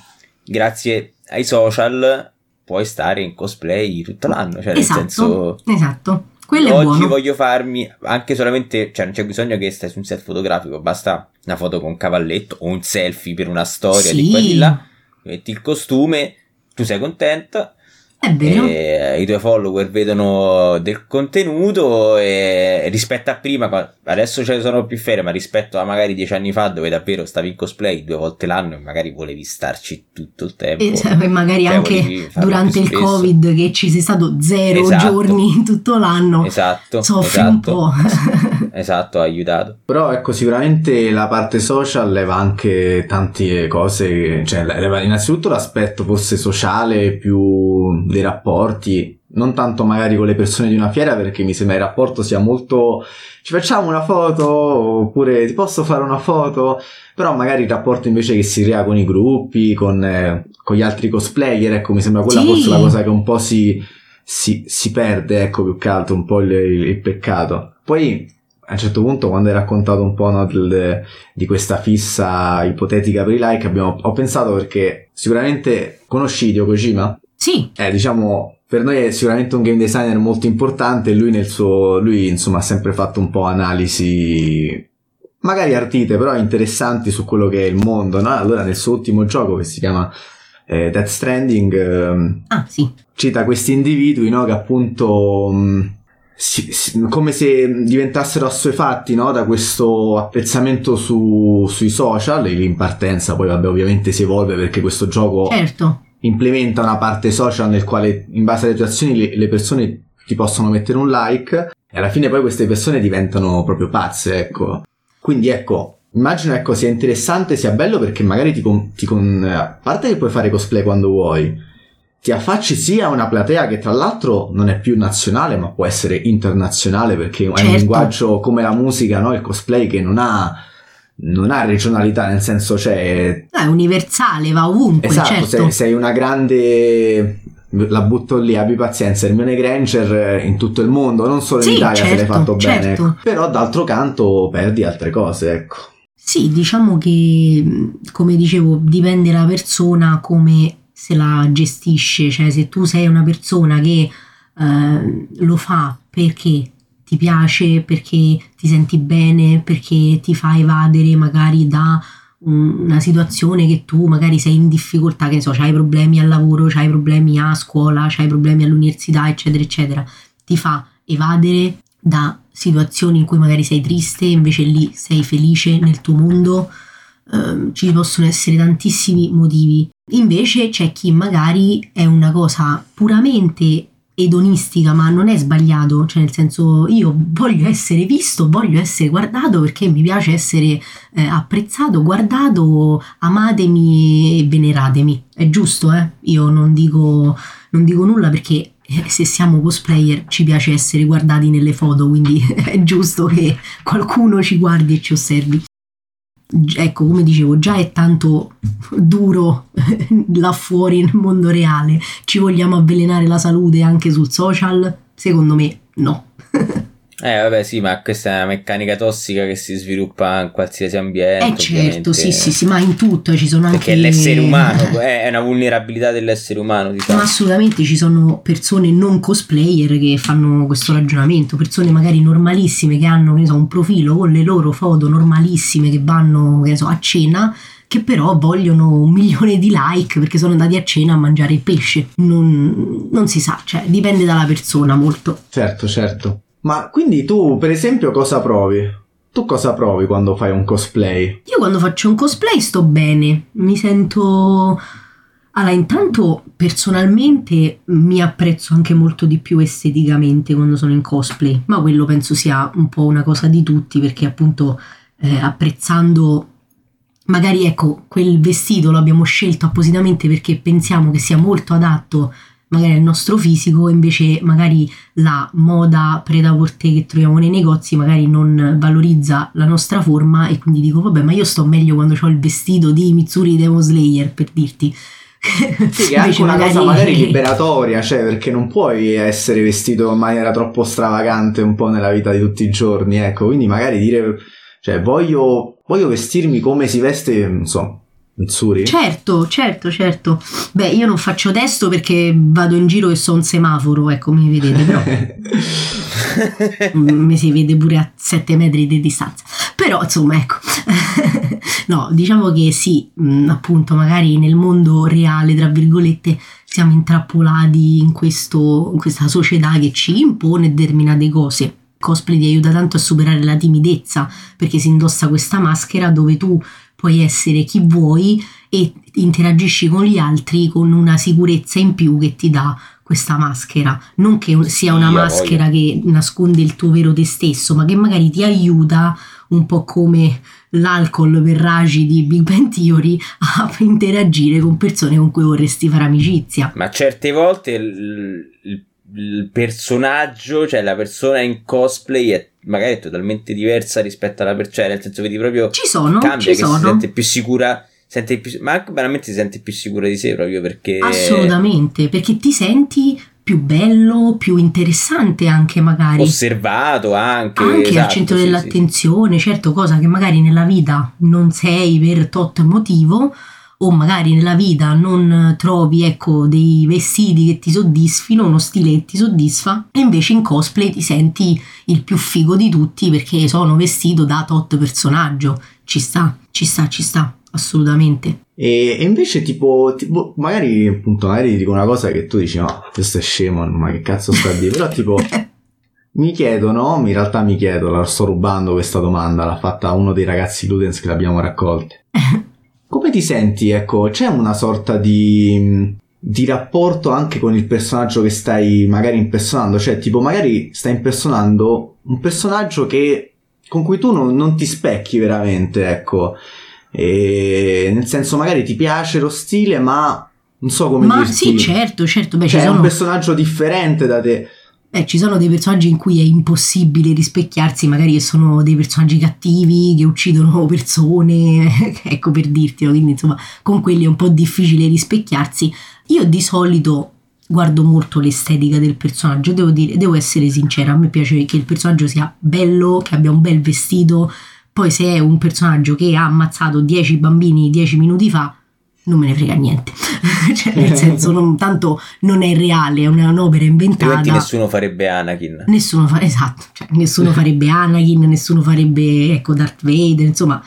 grazie ai social puoi stare in cosplay tutto l'anno. Cioè, esatto, nel senso, esatto. Quello oggi buono. voglio farmi anche solamente, cioè non c'è bisogno che stai su un set fotografico, basta una foto con un cavalletto o un selfie per una storia Sì. di qua e di là, metti il costume, tu sei contenta, È vero. e i tuoi follower vedono del contenuto e rispetto a prima, adesso ce ne sono più ferie, ma rispetto a magari dieci anni fa dove davvero stavi in cosplay due volte l'anno e magari volevi starci tutto il tempo. E sa- e magari Cioè, anche durante il covid che ci sei stato zero Esatto. giorni in tutto l'anno Esatto, soffri un esatto. po' Esatto, ha aiutato. Però ecco, sicuramente la parte social leva anche tante cose, cioè leva innanzitutto l'aspetto forse sociale più dei rapporti, non tanto magari con le persone di una fiera perché mi sembra il rapporto sia molto ci facciamo una foto oppure ti posso fare una foto, però magari il rapporto invece che si crea con i gruppi, con, eh, con gli altri cosplayer, ecco mi sembra quella Sì. forse la cosa che un po' si, si, si perde, ecco più che altro un po' il, il peccato. Poi a un certo punto quando hai raccontato un po' no, del- di questa fissa ipotetica per i like abbiamo, ho pensato perché sicuramente conosci Hideo Kojima? Sì. Eh, diciamo, per noi è sicuramente un game designer molto importante lui nel suo, lui insomma ha sempre fatto un po' analisi magari ardite però interessanti su quello che è il mondo, no? Allora nel suo ultimo gioco che si chiama eh, Death Stranding ehm, ah sì. cita questi individui no, che appunto mh, si- si- come se diventassero assuefatti no, da questo apprezzamento su- sui social e in partenza poi vabbè ovviamente si evolve perché questo gioco certo implementa una parte social nel quale in base alle tue azioni le, le persone ti possono mettere un like e alla fine poi queste persone diventano proprio pazze ecco quindi ecco immagino ecco sia interessante sia bello perché magari ti, con- ti con- a parte che puoi fare cosplay quando vuoi ti affacci sia a una platea che tra l'altro non è più nazionale ma può essere internazionale perché è un Certo. linguaggio come la musica no? il cosplay che non ha non ha regionalità nel senso c'è è universale va ovunque Esatto, certo sei, sei una grande. La butto lì, abbi pazienza. Hermione Granger in tutto il mondo, non solo in Sì, Italia se l'hai certo, fatto bene. certo. ecco. Però d'altro canto perdi altre cose, ecco. Sì, diciamo che mh, come dicevo, dipende la persona come se la gestisce, cioè se tu sei una persona che eh, lo fa perché ti piace, perché ti senti bene, perché ti fa evadere magari da un- una situazione che tu magari sei in difficoltà, che ne so, hai problemi al lavoro, hai problemi a scuola, hai problemi all'università, eccetera, eccetera, ti fa evadere da situazioni in cui magari sei triste, invece lì sei felice nel tuo mondo, ehm, ci possono essere tantissimi motivi. Invece c'è chi magari è una cosa puramente edonistica, ma non è sbagliato, cioè nel senso io voglio essere visto, voglio essere guardato perché mi piace essere eh, apprezzato, guardato, amatemi e veneratemi. È giusto, eh? Io non dico, non dico nulla perché eh, se siamo cosplayer ci piace essere guardati nelle foto, quindi è giusto che qualcuno ci guardi e ci osservi. Ecco, come dicevo, già è tanto duro là fuori nel mondo reale. Ci vogliamo avvelenare la salute anche sul social? Secondo me no. Eh vabbè sì, ma questa è una meccanica tossica che si sviluppa in qualsiasi ambiente. Eh certo, sì, sì, sì, ma in tutto ci sono anche... Perché l'essere umano, è una vulnerabilità dell'essere umano, diciamo. Ma assolutamente ci sono persone non cosplayer che fanno questo ragionamento, persone magari normalissime che hanno, che so, un profilo con le loro foto normalissime che vanno, che so, a cena che però vogliono un milione di like perché sono andati a cena a mangiare il pesce. Non, non si sa, cioè dipende dalla persona molto. Certo, certo. Ma quindi tu, per esempio, cosa provi? Tu cosa provi quando fai un cosplay? Io quando faccio un cosplay sto bene, mi sento... Allora, intanto personalmente mi apprezzo anche molto di più esteticamente quando sono in cosplay, ma quello penso sia un po' una cosa di tutti perché appunto eh, apprezzando magari ecco quel vestito lo abbiamo scelto appositamente perché pensiamo che sia molto adatto magari al nostro fisico, invece magari la moda preda-porter che troviamo nei negozi magari non valorizza la nostra forma e quindi dico vabbè ma io sto meglio quando ho il vestito di Mitsuri Demon Slayer per dirti. Sì, che è anche una magari... cosa magari liberatoria, cioè perché non puoi essere vestito in maniera troppo stravagante un po' nella vita di tutti i giorni, ecco, quindi magari dire, cioè voglio, voglio vestirmi come si veste, non so, Mitsuri? Certo, certo, certo. Beh, io non faccio testo perché vado in giro e so un semaforo, ecco, mi vedete, però mi si vede pure a 7 metri di distanza. Però, insomma, ecco. no, diciamo che sì, mm, appunto, magari nel mondo reale, tra virgolette, siamo intrappolati in, questo, in questa società che ci impone determinate cose cosplay ti aiuta tanto a superare la timidezza perché si indossa questa maschera dove tu puoi essere chi vuoi e interagisci con gli altri con una sicurezza in più che ti dà questa maschera. Non che sia una maschera che nasconde il tuo vero te stesso, ma che magari ti aiuta un po' come l'alcol per ragi di Big Bang Theory a interagire con persone con cui vorresti fare amicizia. Ma certe volte il, il, il personaggio, cioè la persona in cosplay è magari è totalmente diversa rispetto alla persona, cioè nel senso vedi proprio ci sono, cambia ci che sono. si sente più sicura sente più, ma anche veramente si sente più sicura di sé proprio perché assolutamente perché ti senti più bello, più interessante anche magari. Osservato anche. Anche esatto, al centro sì, dell'attenzione, sì. certo cosa che magari nella vita non sei per tot motivo, o magari nella vita non trovi ecco dei vestiti che ti soddisfino, uno stile che ti soddisfa e invece in cosplay ti senti il più figo di tutti perché sono vestito da tot personaggio. Ci sta, ci sta, ci sta, assolutamente. E, e invece tipo, tipo, magari appunto magari dico una cosa che tu dici no, questo è scemo, ma che cazzo sta a dire? Però tipo... Mi chiedono, in realtà mi chiedo, la sto rubando questa domanda, l'ha fatta uno dei ragazzi Ludens che l'abbiamo raccolte. Come ti senti? Ecco, c'è una sorta di, di rapporto anche con il personaggio che stai magari impersonando? Cioè, tipo, magari stai impersonando un personaggio che, con cui tu non, non ti specchi veramente, ecco. E, nel senso, magari ti piace lo stile, ma non so come Ma dirti. sì, certo, certo. Beh, cioè, ci è sono... un personaggio differente da te. Eh, ci sono dei personaggi in cui è impossibile rispecchiarsi, magari che sono dei personaggi cattivi che uccidono persone, ecco per dirtelo, quindi insomma con quelli è un po' difficile rispecchiarsi. Io di solito guardo molto l'estetica del personaggio, devo, dire, devo essere sincera, a me piace che il personaggio sia bello, che abbia un bel vestito, poi se è un personaggio che ha ammazzato 10 bambini 10 minuti fa, non me ne frega niente. cioè, nel senso, non, tanto non è reale, è un'opera inventata. Altrimenti nessuno farebbe Anakin. Nessuno fa, esatto, cioè, nessuno farebbe Anakin, nessuno farebbe, ecco, Darth Vader, insomma,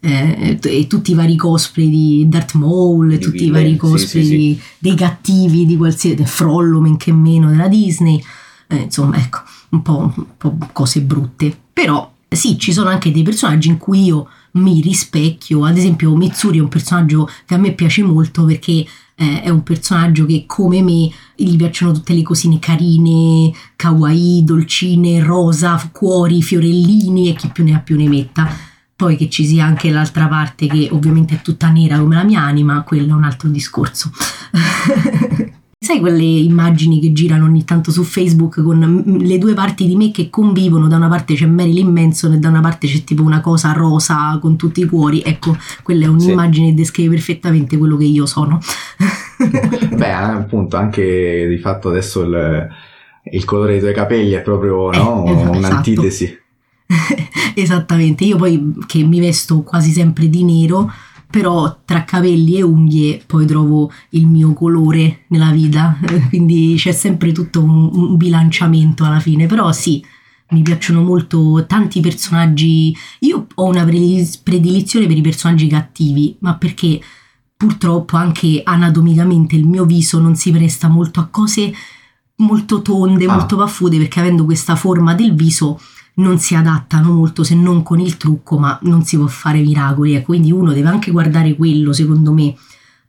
eh, e tutti i vari cosplay di Darth Maul, Di tutti i villain, vari sì, cosplay sì, sì. di- dei cattivi di qualsiasi, Frollo, men che meno, della Disney, Eh, insomma, ecco, un po', un po' cose brutte. Però, sì, ci sono anche dei personaggi in cui io mi rispecchio, ad esempio Mitsuri è un personaggio che a me piace molto perché eh, è un personaggio che come me gli piacciono tutte le cosine carine, kawaii, dolcine, rosa, cuori, fiorellini e chi più ne ha più ne metta. Poi che ci sia anche l'altra parte che ovviamente è tutta nera come la mia anima, quello è un altro discorso. Sai quelle immagini che girano ogni tanto su Facebook con le due parti di me che convivono? Da una parte c'è Marilyn Manson e da una parte c'è tipo una cosa rosa con tutti i cuori. Ecco, quella è un'immagine che descrive perfettamente quello che io sono. Beh, appunto, anche di fatto adesso il, il colore dei tuoi capelli è proprio Eh, no? esatto. un'antitesi. Esattamente, io poi che mi vesto quasi sempre di nero, però tra capelli e unghie poi trovo il mio colore nella vita, quindi c'è sempre tutto un, un bilanciamento alla fine, però sì, mi piacciono molto tanti personaggi, io ho una pre- predilizione per i personaggi cattivi, ma perché purtroppo anche anatomicamente il mio viso non si presta molto a cose molto tonde, Ah. molto paffude, perché avendo questa forma del viso non si adattano molto se non con il trucco, ma non si può fare miracoli. E quindi uno deve anche guardare quello, secondo me,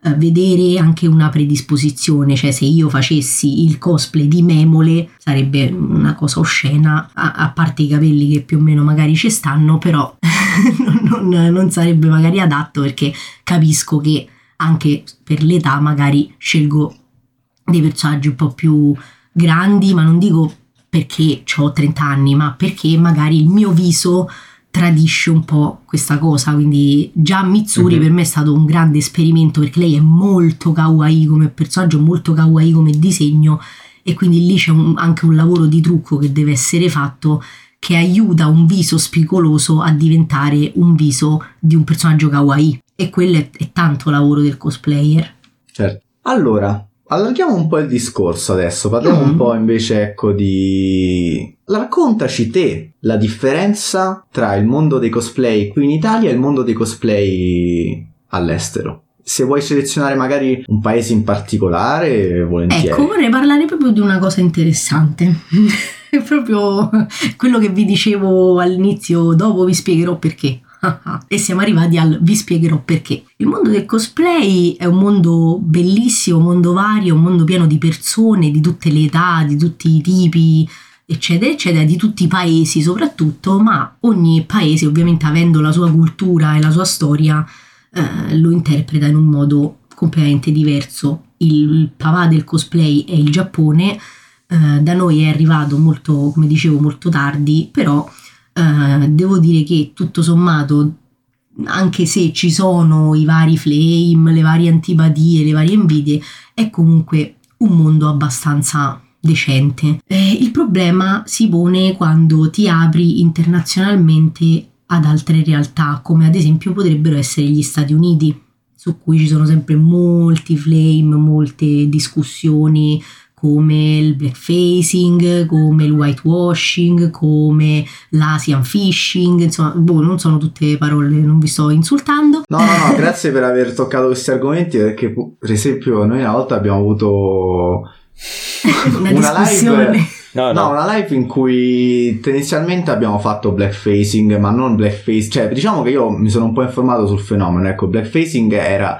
eh, vedere anche una predisposizione, cioè se io facessi il cosplay di Memole sarebbe una cosa oscena, a, a parte i capelli che più o meno magari ci stanno, però non, non- non sarebbe magari adatto perché capisco che anche per l'età magari scelgo dei personaggi un po' più grandi, ma non dico perché ho 30 anni, ma perché magari il mio viso tradisce un po' questa cosa. Quindi già Mitsuri Mhm. per me è stato un grande esperimento perché lei è molto kawaii come personaggio, molto kawaii come disegno e quindi lì c'è un- anche un lavoro di trucco che deve essere fatto che aiuta un viso spigoloso a diventare un viso di un personaggio kawaii e quello è, è tanto lavoro del cosplayer. Certo. Allora, allarghiamo un po' il discorso adesso, parliamo Mm. un po' invece ecco di... Raccontaci te la differenza tra il mondo dei cosplay qui in Italia e il mondo dei cosplay all'estero. Se vuoi selezionare magari un paese in particolare, volentieri. Ecco, vorrei parlare proprio di una cosa interessante. È proprio quello che vi dicevo all'inizio, dopo vi spiegherò perché. e siamo arrivati al vi spiegherò perché. Il mondo del cosplay è un mondo bellissimo, un mondo vario, un mondo pieno di persone di tutte le età, di tutti i tipi, eccetera, eccetera, di tutti i paesi soprattutto, ma ogni paese ovviamente avendo la sua cultura e la sua storia eh, lo interpreta in un modo completamente diverso. Il papà del cosplay è il Giappone, eh, da noi è arrivato molto, come dicevo, molto tardi, però eh, devo dire che tutto sommato, anche se ci sono i vari flame, le varie antipatie, le varie invidie, è comunque un mondo abbastanza decente. Eh, il problema si pone quando ti apri internazionalmente ad altre realtà, come ad esempio potrebbero essere gli Stati Uniti, su cui ci sono sempre molti flame, molte discussioni come il blackfacing, come il whitewashing, come l'Asian fishing, insomma, boh, non sono tutte parole, non vi sto insultando. No, no, no, grazie per aver toccato questi argomenti perché per esempio noi una volta abbiamo avuto Una, Una discussione. No, No, no. una live in cui tendenzialmente abbiamo fatto blackfacing, ma non blackface, cioè diciamo che io mi sono un po' informato sul fenomeno, ecco, blackfacing era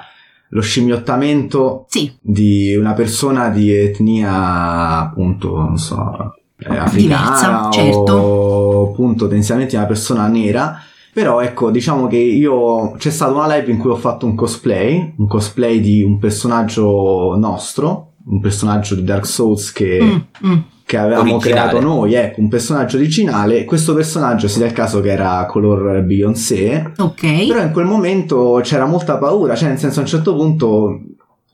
lo scimmiottamento Sì, di una persona di etnia appunto, non so, eh, africana Diversa, certo. o appunto tendenzialmente una persona nera. Però ecco, diciamo che io c'è stata una live in cui ho fatto un cosplay, un cosplay di un personaggio nostro, un personaggio di Dark Souls che Mm, mm. Che avevamo Originale. creato noi, ecco, un personaggio originale. Questo personaggio si dà il caso che era color Beyoncé, ok. però in quel momento c'era molta paura, cioè nel senso a un certo punto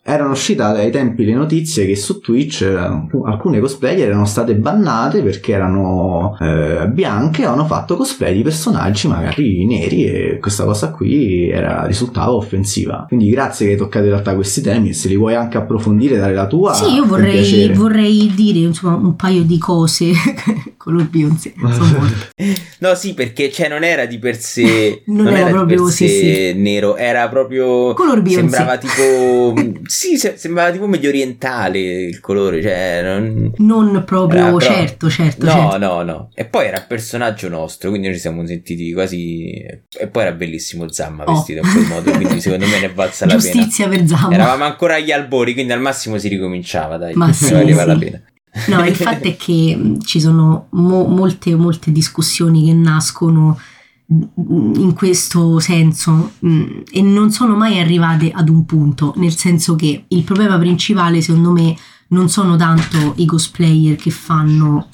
erano uscite ai tempi le notizie che su Twitch eh, alcune cosplayer erano state bannate perché erano eh, bianche e hanno fatto cosplay di personaggi magari neri e questa cosa qui era, risultava offensiva. Quindi grazie che hai toccato in realtà questi temi e se li vuoi anche approfondire dare la tua. Sì, io con vorrei, vorrei dire insomma, un paio di cose color Beyoncé. insomma. No, sì, perché cioè, non era di per sé, Non non, era era, proprio- di per sé sì, nero, era proprio Color Beyoncé. sembrava tipo sì, se- sembrava tipo medio orientale il colore, cioè non Non proprio, Era, certo, certo, No, certo. no, no. E poi era personaggio nostro, quindi noi ci siamo sentiti quasi e poi era bellissimo Zamma Oh. vestito in quel modo, quindi secondo me ne è valsa la pena. Giustizia per Zamma. Eravamo ancora agli albori, quindi al massimo si ricominciava, dai. Ma sì, valeva sì. la pena. No, il fatto è che ci sono mo- molte, molte discussioni che nascono in questo senso mh, e non sono mai arrivate ad un punto, nel senso che il problema principale secondo me non sono tanto i cosplayer che fanno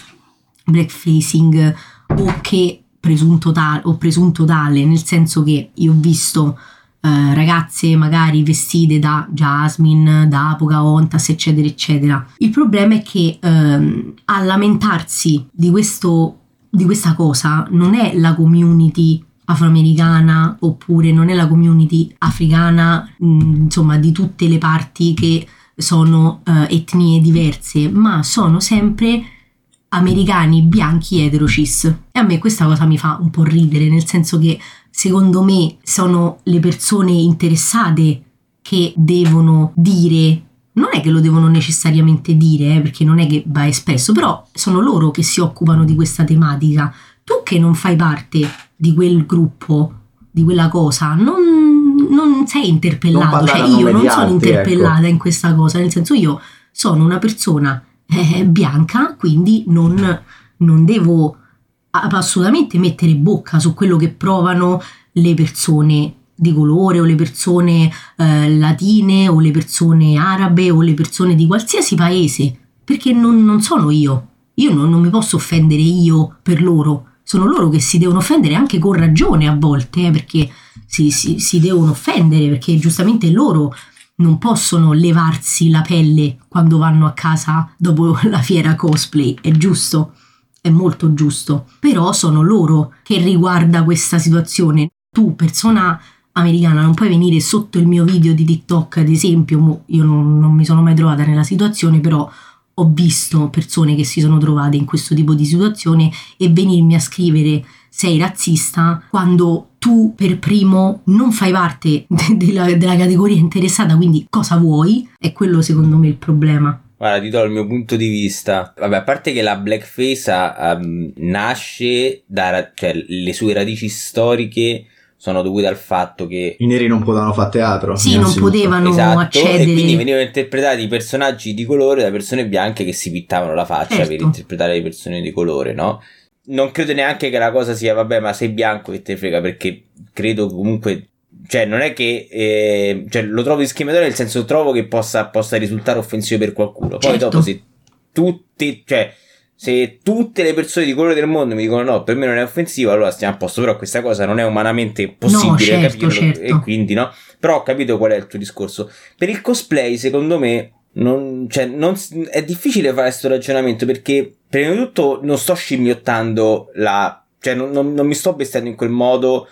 blackfacing o che presunto tale o presunto tale, nel senso che io ho visto eh, ragazze magari vestite da Jasmine, da Pocahontas, eccetera, eccetera. Il problema è che ehm, a lamentarsi di, questo, di questa cosa non è la community afroamericana oppure non è la community africana, mm, insomma, di tutte le parti che sono uh, etnie diverse, ma sono sempre americani bianchi eterocis. E a me questa cosa mi fa un po' ridere, nel senso che secondo me sono le persone interessate che devono dire non è che lo devono necessariamente dire, eh, perché non è che va espresso, però sono loro che si occupano di questa tematica. Tu che non fai parte di quel gruppo, di quella cosa, non, non sei interpellato, cioè io non sono ecco. interpellata ecco. in questa cosa, nel senso io sono una persona eh, bianca, quindi non, non devo assolutamente mettere bocca su quello che provano le persone di colore o le persone eh, latine o le persone arabe o le persone di qualsiasi paese, perché non, non sono io. Io non, non, mi posso offendere io per loro, sono loro che si devono offendere anche con ragione a volte, eh, perché si, si, si devono offendere, perché giustamente loro non possono levarsi la pelle quando vanno a casa dopo la fiera cosplay, è giusto, è molto giusto, però sono loro che riguarda questa situazione. Tu, persona americana, non puoi venire sotto il mio video di TikTok, ad esempio, io non, non mi sono mai trovata nella situazione, però ho visto persone che si sono trovate in questo tipo di situazione e venirmi a scrivere sei razzista quando tu per primo non fai parte della, della categoria interessata, quindi cosa vuoi? È quello secondo me il problema. Guarda, ti do il mio punto di vista. Vabbè, a parte che la blackface um, nasce da, cioè, le sue radici storiche sono dovute al fatto che i neri non potevano fare teatro. Sì, non potevano esatto, accedere. E quindi venivano interpretati i personaggi di colore da persone bianche che si pittavano la faccia certo. per interpretare le persone di colore, no? non credo neanche che la cosa sia, vabbè, ma sei bianco che te frega, perché credo comunque cioè non è che eh, cioè, lo trovo discriminatorio nel senso trovo che possa, possa risultare offensivo per qualcuno poi certo. dopo se tutti cioè se tutte le persone di colore del mondo mi dicono no per me non è offensivo allora stiamo a posto però questa cosa non è umanamente possibile no, certo, certo. e quindi no però ho capito qual è il tuo discorso per il cosplay secondo me non, cioè, non, è difficile fare questo ragionamento perché prima di tutto non sto scimmiottando la... cioè non, non, non mi sto vestendo in quel modo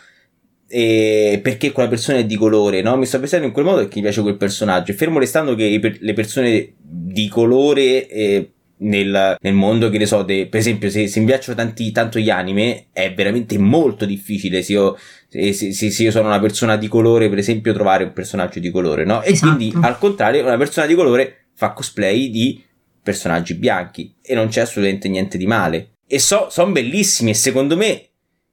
eh, perché quella persona è di colore, no? Mi sto vestendo in quel modo perché mi piace quel personaggio. Fermo restando che le persone di colore eh, nel, nel, mondo, che ne so, de, per esempio, se, se mi piacciono tanti, tanto gli anime, è veramente molto difficile se io, se, se, se, io sono una persona di colore, per esempio, trovare un personaggio di colore, no? E esatto. quindi, al contrario, una persona di colore fa cosplay di personaggi bianchi e non c'è assolutamente niente di male. E so, sono bellissimi e secondo me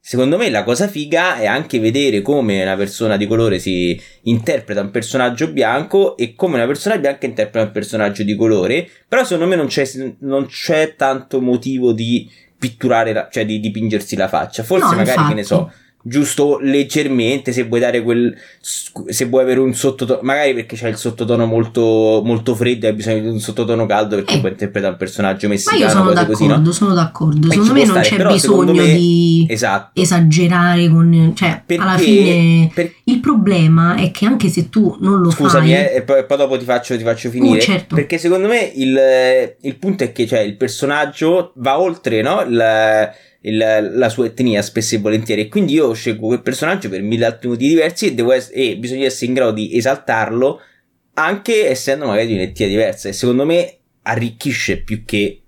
Secondo me la cosa figa è anche vedere come una persona di colore si interpreta un personaggio bianco e come una persona bianca interpreta un personaggio di colore, però secondo me non c'è, non c'è tanto motivo di pitturare, cioè di dipingersi la faccia. Forse no, magari, infatti. che ne so, giusto leggermente se vuoi dare quel se vuoi avere un sottotono magari perché c'è il sottotono molto molto freddo e hai bisogno di un sottotono caldo perché eh. puoi interpretare un personaggio messicano ma io sono d'accordo così, no? sono d'accordo secondo me non stare, c'è bisogno me, di esatto. esagerare con cioè perché, alla fine per... il problema è che anche se tu non lo scusami fai eh, e poi, poi, dopo ti faccio, ti faccio finire uh, certo. perché secondo me il, il punto è che cioè, il personaggio va oltre no? il il, la sua etnia spesso e volentieri quindi io scelgo quel personaggio per mille altri motivi diversi e, es- e bisogna essere in grado di esaltarlo anche essendo magari di un'etnia diversa e secondo me arricchisce più che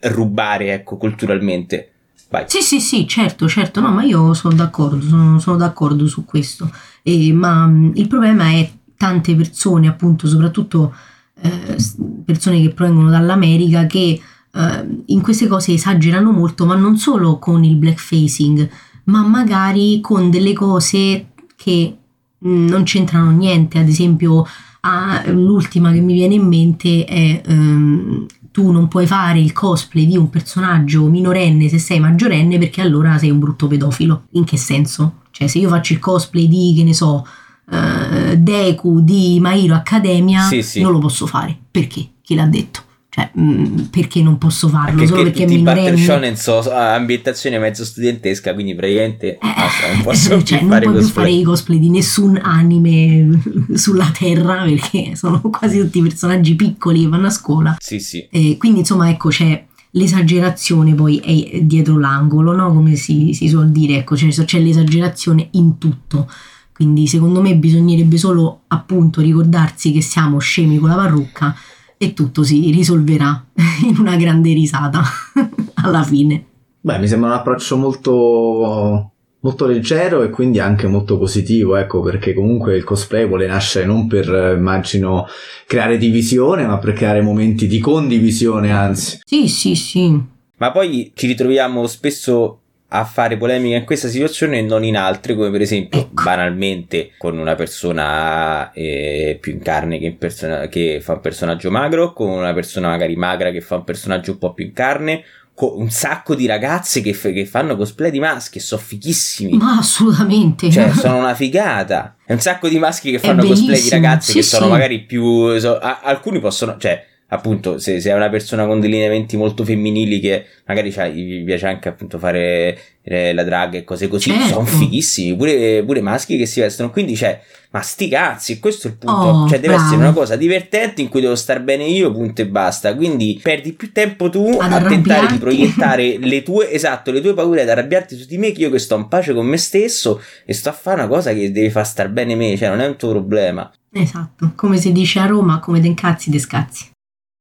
rubare ecco culturalmente Vai. Sì, sì, sì, certo, certo, no, ma io sono d'accordo, sono, sono d'accordo su questo. E, ma mm, il problema è tante persone, appunto, soprattutto eh, persone che provengono dall'America, che uh, in queste cose esagerano molto, ma non solo con il blackfacing, ma magari con delle cose che mh, non c'entrano niente. Ad esempio, ah, l'ultima che mi viene in mente è um, tu non puoi fare il cosplay di un personaggio minorenne se sei maggiorenne perché allora sei un brutto pedofilo. In che senso? Cioè, se io faccio il cosplay di, che ne so, uh, Deku di My Hero Academia, sì, sì. non lo posso fare. Perché? Chi l'ha detto? Cioè, mh, perché non posso farlo? Anche Solo perché è tutti i Butter minorenne? Shonen so so- ambientazione mezzo studentesca, quindi praticamente basta, non Eh, posso cioè, più non fare cosplay. fare i cosplay di nessun anime sulla terra perché sono quasi tutti personaggi piccoli che vanno a scuola. Sì, sì. E quindi, insomma, ecco, c'è l'esagerazione poi è dietro l'angolo, no? Come si, si suol dire, ecco, c'è, c'è l'esagerazione in tutto. Quindi, secondo me, bisognerebbe solo appunto ricordarsi che siamo scemi con la parrucca e tutto si risolverà in una grande risata alla fine. Beh, mi sembra un approccio molto, molto leggero e quindi anche molto positivo, ecco, perché comunque il cosplay vuole nascere non per, eh, immagino, creare divisione, ma per creare momenti di condivisione, anzi. Sì, sì, sì. Ma poi ci ritroviamo spesso a fare polemica in questa situazione e non in altre, come per esempio Ecco. banalmente con una persona eh, più in carne che, in persona- che fa un personaggio magro, con una persona magari magra che fa un personaggio un po' più in carne, con un sacco di ragazze che, f- che fanno cosplay di maschi e sono fighissimi. Ma assolutamente. Cioè, sono una figata. E un sacco di maschi che È fanno cosplay di ragazze sì, che sono sì. magari più. so- a- alcuni possono. Cioè, appunto, se, se è una persona con dei lineamenti molto femminili che magari gli piace anche appunto fare eh, la drag e cose così, Certo. sono fighissimi. Pure, pure maschi che si vestono. Quindi, cioè, ma sti cazzi, questo è il punto. Oh, cioè, deve bravo. essere una cosa divertente in cui devo star bene io, punto e basta. Quindi, perdi più tempo tu Ad a tentare di proiettare le tue, esatto, le tue paure ad arrabbiarti su di me, che io che sto in pace con me stesso e sto a fare una cosa che deve far star bene me, cioè non è un tuo problema. Esatto, come si dice a Roma, come te incazzi, te scazzi.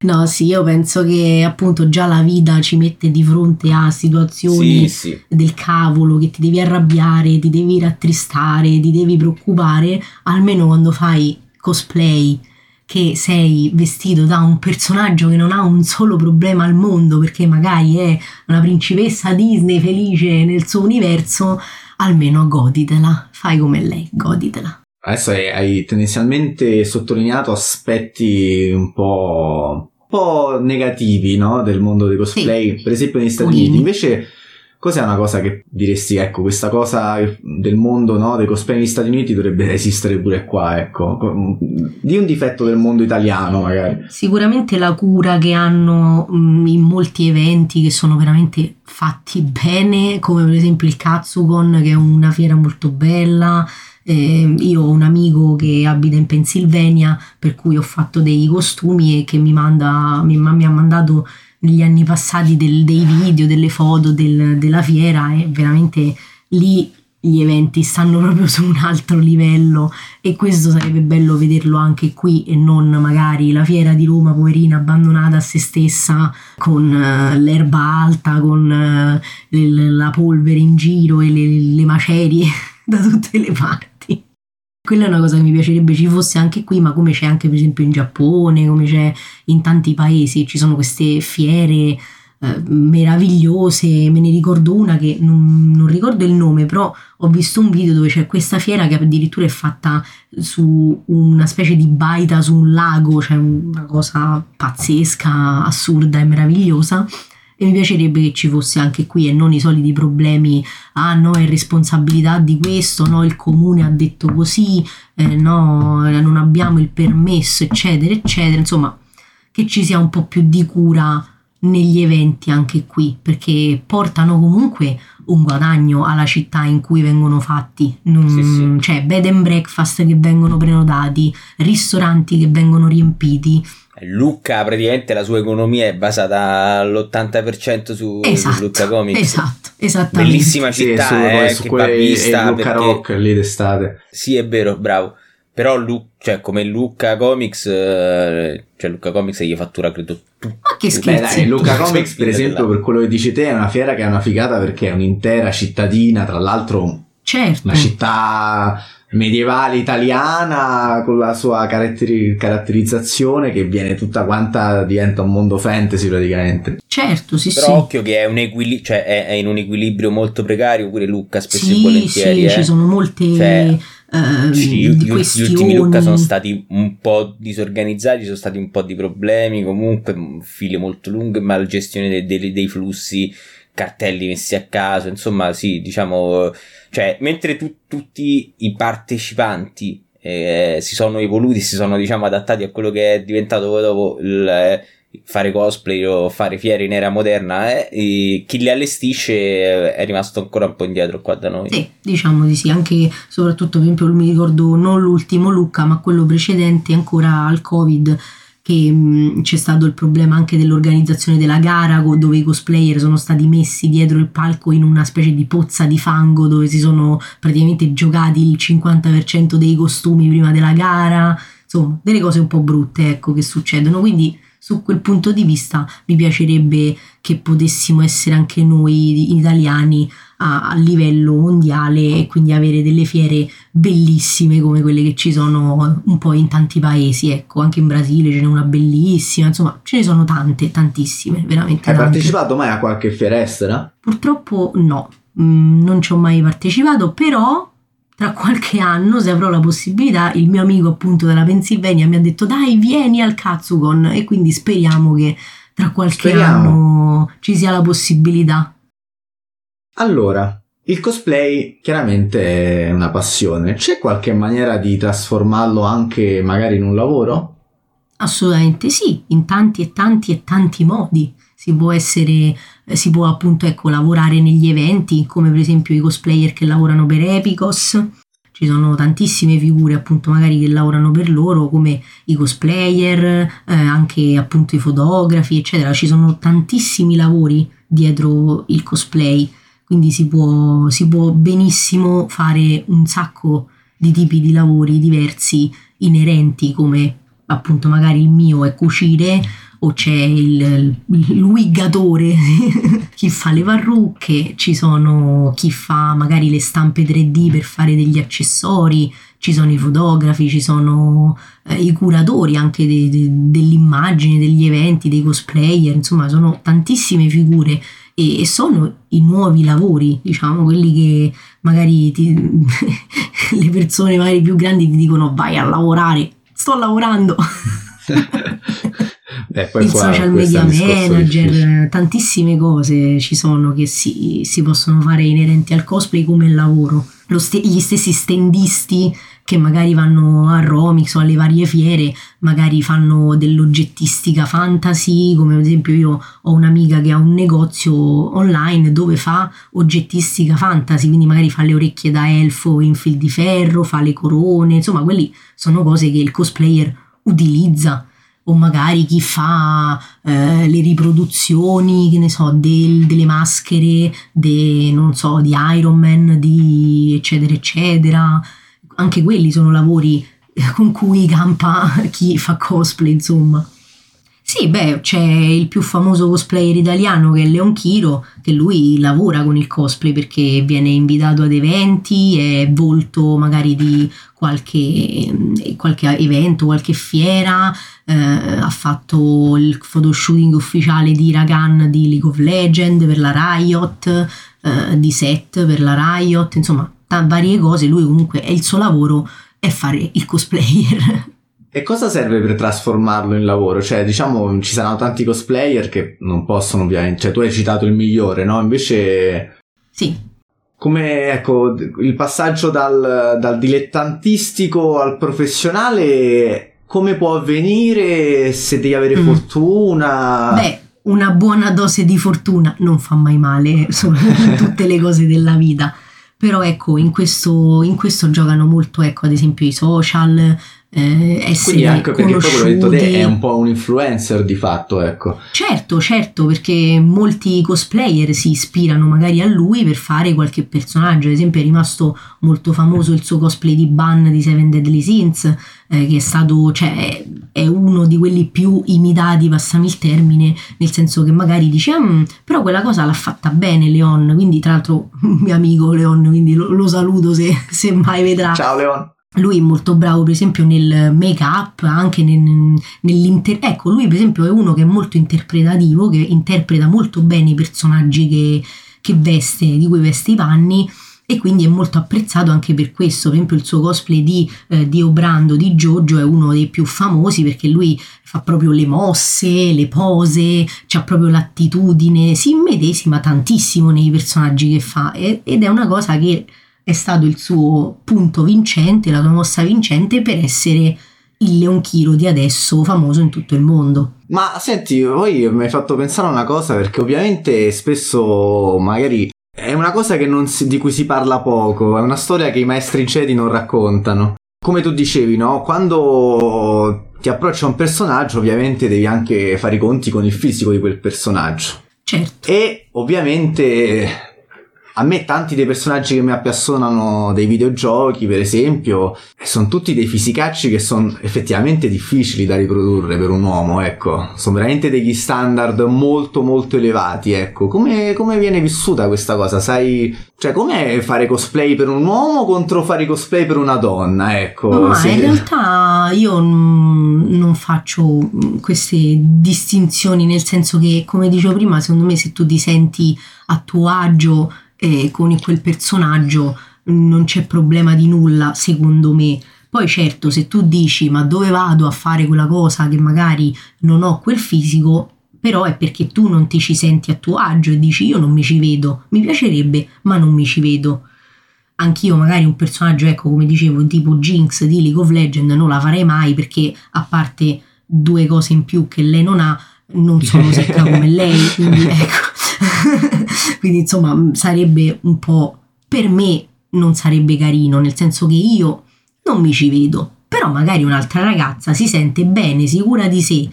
No, sì, io penso che appunto già la vita ci mette di fronte a situazioni Sì, sì. del cavolo che ti devi arrabbiare, ti devi rattristare, ti devi preoccupare, almeno quando fai cosplay che sei vestito da un personaggio che non ha un solo problema al mondo perché magari è una principessa Disney felice nel suo universo, almeno goditela, fai come lei, goditela. Adesso hai, hai tendenzialmente sottolineato aspetti un po', un po' negativi, no? Del mondo dei cosplay, per esempio negli Stati. Uniti. Invece, cos'è una cosa che diresti, ecco, questa cosa del mondo, no? Dei cosplay negli Stati Uniti dovrebbe esistere pure qua, ecco. Di un difetto del mondo italiano, magari. Sicuramente la cura che hanno mh, in molti eventi che sono veramente fatti bene, come per esempio il Katsugon, che è una fiera molto bella. Eh, io ho un amico che abita in Pennsylvania, per cui ho fatto dei costumi e che mi, manda, mi, mi ha mandato negli anni passati del- dei video, delle foto del- della fiera e veramente lì gli eventi stanno proprio su un altro livello e questo sarebbe bello vederlo anche qui e non magari la fiera di Roma poverina abbandonata a se stessa con eh, l'erba alta, con eh, il- la polvere in giro e le, le macerie da tutte le parti. Quella è una cosa che mi piacerebbe ci fosse anche qui, ma come c'è anche per esempio in Giappone, come c'è in tanti paesi, ci sono queste fiere eh, meravigliose, me ne ricordo una che non, non ricordo il nome, però ho visto un video dove c'è questa fiera che addirittura è fatta su una specie di baita su un lago, cioè una cosa pazzesca, assurda e meravigliosa. E mi piacerebbe che ci fosse anche qui e non i soliti problemi, ah no, è responsabilità di questo, no, il comune ha detto così, eh, no, eh, non abbiamo il permesso, eccetera, eccetera. Insomma, che ci sia un po' più di cura negli eventi anche qui, perché portano comunque un guadagno alla città in cui vengono fatti. Non- Sì, sì. Cioè, bed and breakfast che vengono prenotati, ristoranti che vengono riempiti. Lucca praticamente la sua economia è basata all'80% su, su Esatto, Lucca Comics. esatto, esattamente. Bellissima Sì, città su, eh, su che quelle- va vista Luca perché- Rock lì d'estate. Sì, è vero, bravo. Però Lu- cioè, come Lucca Comics, eh, cioè Lucca Comics gli fattura credo tutto. Ma che Beh scherzi. dai, Luca Tutto Comics per esempio per quello che dici te è una fiera che è una figata perché è un'intera cittadina, tra l'altro certo. una città medievale italiana con la sua caratteri- caratterizzazione che viene tutta quanta diventa un mondo fantasy praticamente. Certo, sì, Però sì. occhio che è, un equili- cioè, è, è in un equilibrio molto precario pure Lucca spesso e Sì, volentieri. sì, eh. ci sono molte Cioè, eh, Sì, gli, gli ultimi Lucca sono stati un po' disorganizzati, ci sono stati un po' di problemi, comunque mm, file molto lunghe, malgestione dei, dei- dei flussi, cartelli messi a caso, insomma sì, diciamo, cioè, mentre tu- tutti i partecipanti eh, si sono evoluti, si sono diciamo adattati a quello che è diventato poi dopo il, fare cosplay o fare fiere in era moderna, eh, chi li allestisce è rimasto ancora un po' indietro qua da noi. Sì, diciamo di sì, anche soprattutto per esempio mi ricordo non l'ultimo Lucca, ma quello precedente ancora al Covid che mh, c'è stato il problema anche dell'organizzazione della gara dove i cosplayer sono stati messi dietro il palco in una specie di pozza di fango dove si sono praticamente giocati il 50% dei costumi prima della gara, insomma delle cose un po' brutte ecco che succedono, quindi su quel punto di vista mi piacerebbe che potessimo essere anche noi italiani a, a, livello mondiale e quindi avere delle fiere bellissime come quelle che ci sono un po' in tanti paesi, ecco, anche in Brasile ce n'è una bellissima, insomma ce ne sono tante, tantissime, veramente. Hai tante. partecipato mai a qualche fiera estera? Purtroppo no, mm, non ci ho mai partecipato, però tra qualche anno, se avrò la possibilità, il mio amico appunto della Pennsylvania mi ha detto dai vieni al Katsugon e quindi speriamo che tra qualche Speriamo. anno ci sia la possibilità. Allora, il cosplay chiaramente è una passione. C'è qualche maniera di trasformarlo anche magari in un lavoro? Assolutamente sì, in tanti e tanti e tanti modi. Si può essere, si può appunto ecco, lavorare negli eventi, come per esempio i cosplayer che lavorano per Epicos. Ci sono tantissime figure appunto magari che lavorano per loro, come i cosplayer, eh, anche appunto i fotografi, eccetera. Ci sono tantissimi lavori dietro il cosplay, quindi si può, si può benissimo fare un sacco di tipi di lavori diversi inerenti come appunto magari il mio è cucire o c'è il, wiggatore, chi fa le parrucche, ci sono chi fa magari le stampe 3D per fare degli accessori, ci sono i fotografi, ci sono eh, i curatori anche de, de, dell'immagine, degli eventi, dei cosplayer, insomma sono tantissime figure e, e sono i nuovi lavori, diciamo, quelli che magari ti, le persone magari più grandi ti dicono vai a lavorare, sto lavorando. Poi il qua- social media manager, tantissime cose ci sono che si, si possono fare inerenti al cosplay come lavoro. Lo ste- gli stessi standisti che magari vanno a Romix o alle varie fiere, magari fanno dell'oggettistica fantasy, come ad esempio io ho un'amica che ha un negozio online dove fa oggettistica fantasy, quindi magari fa le orecchie da elfo in fil di ferro, fa le corone, insomma, quelli sono cose che il cosplayer utilizza o magari chi fa eh, le riproduzioni, che ne so, del- delle maschere, de- non so, di Iron Man, di eccetera eccetera. Anche quelli sono lavori eh, con cui campa chi fa cosplay, insomma. Sì, beh, c'è il più famoso cosplayer italiano che è Leon Chiro, che lui lavora con il cosplay perché viene invitato ad eventi, è volto magari di qualche, eh, qualche evento, qualche fiera, eh, ha fatto il photoshooting ufficiale di Ragan di League of Legends per la Riot, eh, di set per la Riot, insomma, ta- varie cose. Lui comunque è il suo lavoro è fare il cosplayer. E cosa serve per trasformarlo in lavoro? Cioè, diciamo, ci saranno tanti cosplayer che non possono ovviamente, cioè tu hai citato il migliore, no? Invece, sì, come, ecco, il passaggio dal, dal dilettantistico al professionale, come può avvenire se devi avere Mm. fortuna? Beh, una buona dose di fortuna non fa mai male, sono tutte le cose della vita. Però ecco, in questo, in questo giocano molto, ecco, ad esempio i social, eh, essere Quindi anche perché poi quello detto te è un po' un influencer di fatto, ecco. Certo, certo, perché molti cosplayer si ispirano magari a lui per fare qualche personaggio. Ad esempio, è rimasto molto famoso il suo cosplay di Ban di Seven Deadly Sins, eh, che è stato, cioè, è uno di quelli più imitati, passami il termine, nel senso che magari dici, "Mm, però quella cosa l'ha fatta bene Leon, quindi tra l'altro un mio amico Leon, quindi lo, lo saluto se, se mai vedrà. Ciao Leon. Lui è molto bravo, per esempio, nel make-up, anche nel- nell'inter... Ecco, lui per esempio è uno che è molto interpretativo, che interpreta molto bene i personaggi che, che veste, di cui veste i panni e quindi è molto apprezzato anche per questo. Per esempio il suo cosplay di eh, Dio Brando di Jojo è uno dei più famosi perché lui fa proprio le mosse, le pose, ha proprio l'attitudine, si immedesima tantissimo nei personaggi che fa ed è una cosa che è stato il suo punto vincente, la sua mossa vincente per essere il Leon Chiro di adesso famoso in tutto il mondo. Ma senti, poi mi hai fatto pensare a una cosa perché ovviamente spesso magari è una cosa si, di cui si parla poco, è una storia che i maestri Jedi non raccontano. Come tu dicevi, no? Quando ti approccia un personaggio, ovviamente devi anche fare i conti con il fisico di quel personaggio. Certo. E ovviamente a me tanti dei personaggi che mi appassionano dei videogiochi, per esempio, sono tutti dei fisicacci che sono effettivamente difficili da riprodurre per un uomo, ecco. Sono veramente degli standard molto molto elevati, ecco. Come, come viene vissuta questa cosa? Sai, cioè com'è fare cosplay per un uomo contro fare cosplay per una donna, ecco. Ma se... in realtà io non faccio queste distinzioni, nel senso che, come dicevo prima, secondo me se tu ti senti a tuo agio eh, con quel personaggio non c'è problema di nulla, secondo me. Poi certo, se tu dici ma dove vado a fare quella cosa che magari non ho quel fisico, però è perché tu non ti ci senti a tuo agio e dici io non mi ci vedo, mi piacerebbe, ma non mi ci vedo. Anch'io magari un personaggio, ecco, come dicevo, tipo Jinx di League of Legends non la farei mai perché a parte due cose in più che lei non ha, non sono secca come lei, quindi ecco. quindi insomma sarebbe un po' per me non sarebbe carino, nel senso che io non mi ci vedo, però magari un'altra ragazza si sente bene, sicura di sé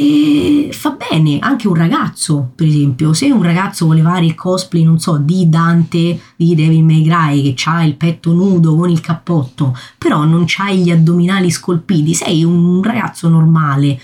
e fa bene. Anche un ragazzo, per esempio, se un ragazzo vuole fare il cosplay, non so, di Dante, di Devil May Cry, che ha il petto nudo con il cappotto, però non c'ha gli addominali scolpiti, sei un ragazzo normale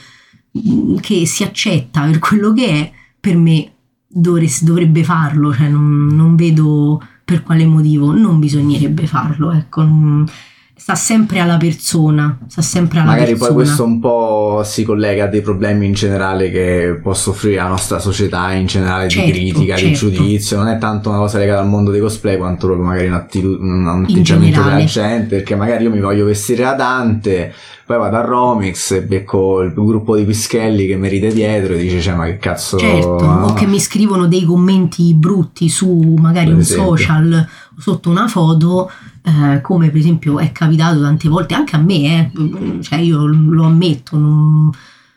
mm, che si accetta per quello che è, per me dovrebbe farlo, cioè non, non, vedo per quale motivo non bisognerebbe farlo, ecco. Non, sta sempre alla persona, sta sempre alla Magari persona. poi questo un po' si collega a dei problemi in generale che può soffrire la nostra società in generale certo, di critica, certo. di giudizio, non è tanto una cosa legata al mondo dei cosplay quanto proprio magari un, attitu- un atteggiamento della gente, perché magari io mi voglio vestire da Dante, poi vado a Romix e becco il gruppo di Pischelli che mi ride dietro e dice cioè ma che cazzo... Certo, no? o che mi scrivono dei commenti brutti su magari per un esempio. social sotto una foto eh, come per esempio è capitato tante volte anche a me, eh, cioè io lo ammetto, non,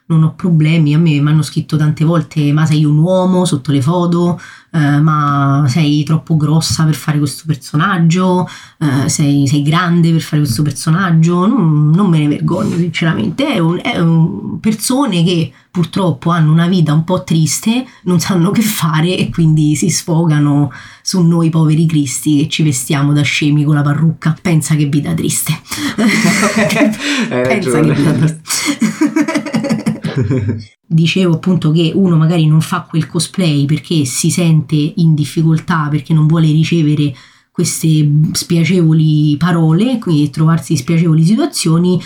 non ho problemi, a me mi hanno scritto tante volte ma sei un uomo sotto le foto, eh, ma sei troppo grossa per fare questo personaggio, eh, sei, sei, grande per fare questo personaggio, non, non me ne vergogno sinceramente, è, un, è un persone che purtroppo hanno una vita un po' triste, non sanno che fare e quindi si sfogano su noi poveri cristi che ci vestiamo da scemi con la parrucca. Pensa che vita triste. Pensa che vita triste. Dicevo appunto che uno magari non fa quel cosplay perché si sente in difficoltà, perché non vuole ricevere queste spiacevoli parole, quindi trovarsi in spiacevoli situazioni,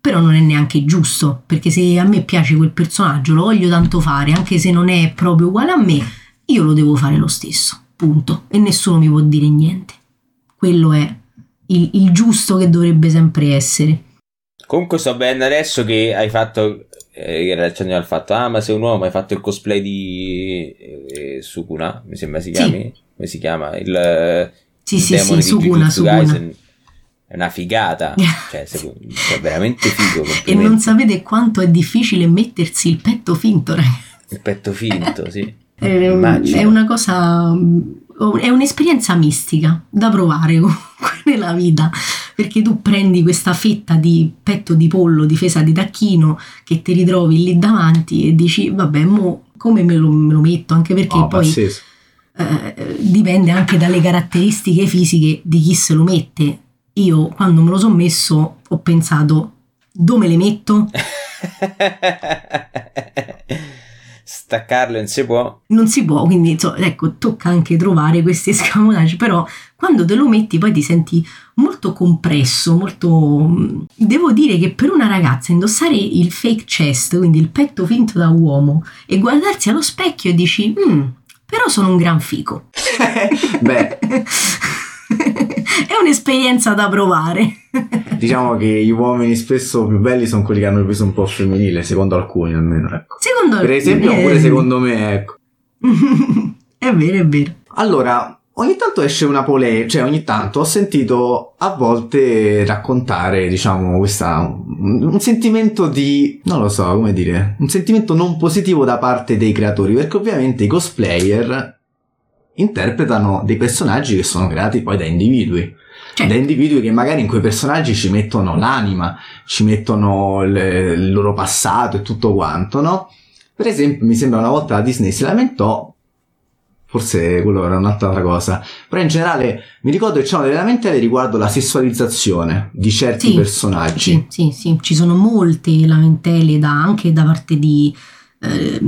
però non è neanche giusto, perché se a me piace quel personaggio, lo voglio tanto fare, anche se non è proprio uguale a me, io lo devo fare lo stesso, punto, e nessuno mi può dire niente. Quello è il, il giusto che dovrebbe sempre essere. Comunque sto bene adesso che hai fatto eh, relazione al fatto, ah ma sei un uomo, hai fatto il cosplay di eh, Sukuna, mi sembra si chiami, sì. come si chiama? Il, sì, il sì, sì, Sukuna, Sukuna è una figata, cioè, è cioè, veramente figo. e non sapete quanto è difficile mettersi il petto finto, ragazzi. Il petto finto, sì. È, è una cosa, è un'esperienza mistica da provare comunque nella vita, perché tu prendi questa fetta di petto di pollo difesa di tacchino che ti ritrovi lì davanti e dici, vabbè, mo come me lo, me lo metto, anche perché oh, poi... Eh, dipende anche dalle caratteristiche fisiche di chi se lo mette. Io quando me lo sono messo ho pensato dove le metto? Staccarlo non si può? Non si può, quindi insomma, ecco, tocca anche trovare questi escamotage, però quando te lo metti poi ti senti molto compresso, molto... Devo dire che per una ragazza indossare il fake chest, quindi il petto finto da uomo, e guardarsi allo specchio e dici, mm, però sono un gran fico. Beh... è un'esperienza da provare. diciamo che gli uomini spesso più belli sono quelli che hanno il peso un po' femminile, secondo alcuni almeno. Ecco. Secondo Per esempio, è... pure secondo me, ecco. è vero, è vero. Allora, ogni tanto esce una polemica, cioè ogni tanto ho sentito a volte raccontare, diciamo, questa, un, un, sentimento di, non lo so, come dire, un sentimento non positivo da parte dei creatori, perché ovviamente i cosplayer interpretano dei personaggi che sono creati poi da individui. Cioè. Da individui che magari in quei personaggi ci mettono l'anima, ci mettono le, il loro passato e tutto quanto, no? Per esempio, mi sembra una volta la Disney si lamentò forse quello era un'altra cosa. Però in generale mi ricordo che c'erano delle lamentele riguardo la sessualizzazione di certi sì, personaggi. Sì, sì, sì, ci sono molte lamentele da, anche da parte di... Eh,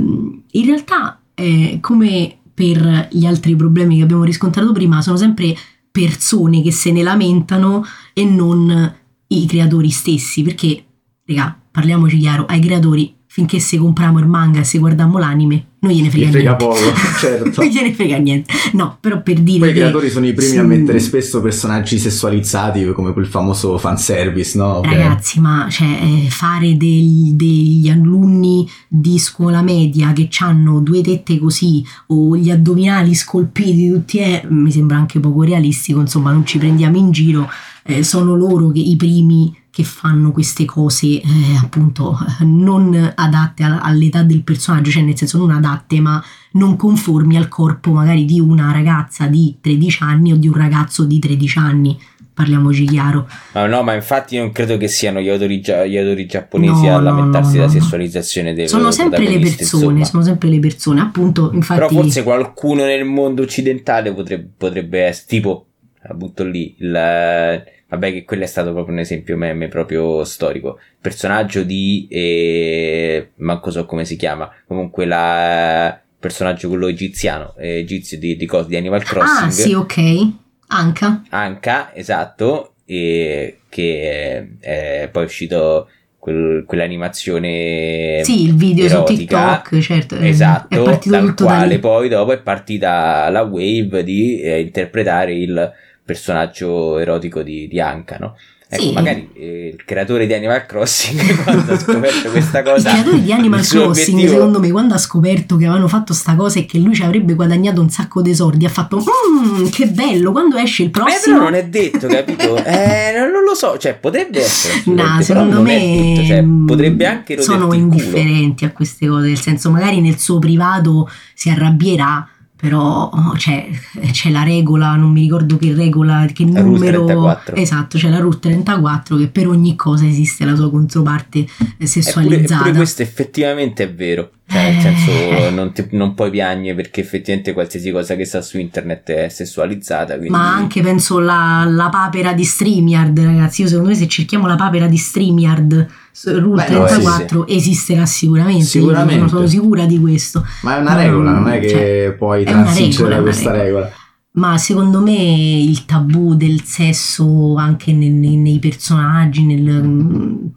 in realtà, eh, come per gli altri problemi che abbiamo riscontrato prima, sono sempre persone che se ne lamentano e non i creatori stessi, perché, raga, parliamoci chiaro, ai creatori finché se compriamo il manga e se guardiamo l'anime, non gliene frega, frega niente. poco, certo. non gliene frega niente. No, però per dire Poi i creatori sono i primi a mettere spesso personaggi sessualizzati come quel famoso fanservice, no? Ragazzi, ma cioè, eh, fare degli, degli alunni di scuola media che hanno due tette così o gli addominali scolpiti tutti, eh, mi sembra anche poco realistico, insomma non ci prendiamo in giro, eh, sono loro che i primi che fanno queste cose eh, appunto non adatte all'età del personaggio, cioè nel senso non adatte ma non conformi al corpo magari di una ragazza di 13 anni o di un ragazzo di 13 anni. Parliamoci chiaro. Ma no, ma infatti non credo che siano gli autori, gli autori giapponesi no, a lamentarsi no, no, della sessualizzazione dei Sono sempre le persone, insomma. sono sempre le persone, appunto, infatti... Però forse qualcuno nel mondo occidentale potrebbe, potrebbe essere, tipo, la butto lì, il Vabbè, che quello è stato proprio un esempio meme proprio storico. Il personaggio di. Eh, manco so come si chiama. Comunque la. personaggio quello egiziano. Eh, egizio di, di, di Animal Crossing. Ah, sì, ok. Anka. Anka, esatto. E che è, è poi uscito quel, quell'animazione. Sì, il video erotica, su TikTok, certo. Esatto. dal quale da poi dopo è partita la wave di eh, interpretare il personaggio erotico di, di Anka, no? Ecco, sì. magari eh, il creatore di Animal Crossing quando ha scoperto questa cosa. Il creatore di Animal Crossing, obiettivo... secondo me, quando ha scoperto che avevano fatto sta cosa e che lui ci avrebbe guadagnato un sacco di soldi, ha fatto mmm, che bello, quando esce il prossimo. Eh, però non è detto, capito? eh, non lo so, cioè potrebbe essere. No, secondo me detto, cioè, potrebbe anche sono indifferenti a queste cose, nel senso magari nel suo privato si arrabbierà però c'è, c'è, la regola, non mi ricordo che regola, che la numero... Esatto, c'è la Route 34 che per ogni cosa esiste la sua controparte sessualizzata. Eppure, questo effettivamente è vero. Cioè, nel senso, eh. non, ti, non, puoi piangere perché effettivamente qualsiasi cosa che sta su internet è sessualizzata. Quindi... Ma anche penso la, la papera di StreamYard, ragazzi. Io secondo me se cerchiamo la papera di StreamYard Rule 34 sì, sì. esisterà sicuramente. Sicuramente. Io sono sicura di questo. Ma è una regola, non è che cioè, puoi transigere questa regola. regola. Ma secondo me il tabù del sesso anche nei, nei personaggi, nel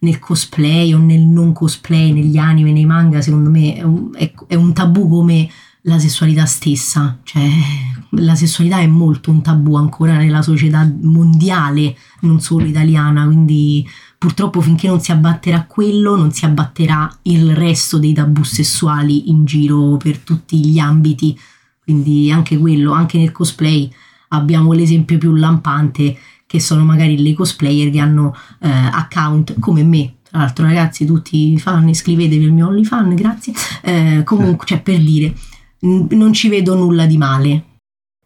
nel cosplay o nel non cosplay, negli anime, nei manga, secondo me è un, è, è un tabù come la sessualità stessa, cioè la sessualità è molto un tabù ancora nella società mondiale, non solo italiana, quindi purtroppo finché non si abbatterà quello non si abbatterà il resto dei tabù sessuali in giro per tutti gli ambiti, quindi anche quello, anche nel cosplay abbiamo l'esempio più lampante che sono magari le cosplayer che hanno eh, account come me. Tra l'altro, ragazzi, tutti i fan, iscrivetevi al mio OnlyFan, grazie. Eh, comunque, cioè, per dire, n- non ci vedo nulla di male.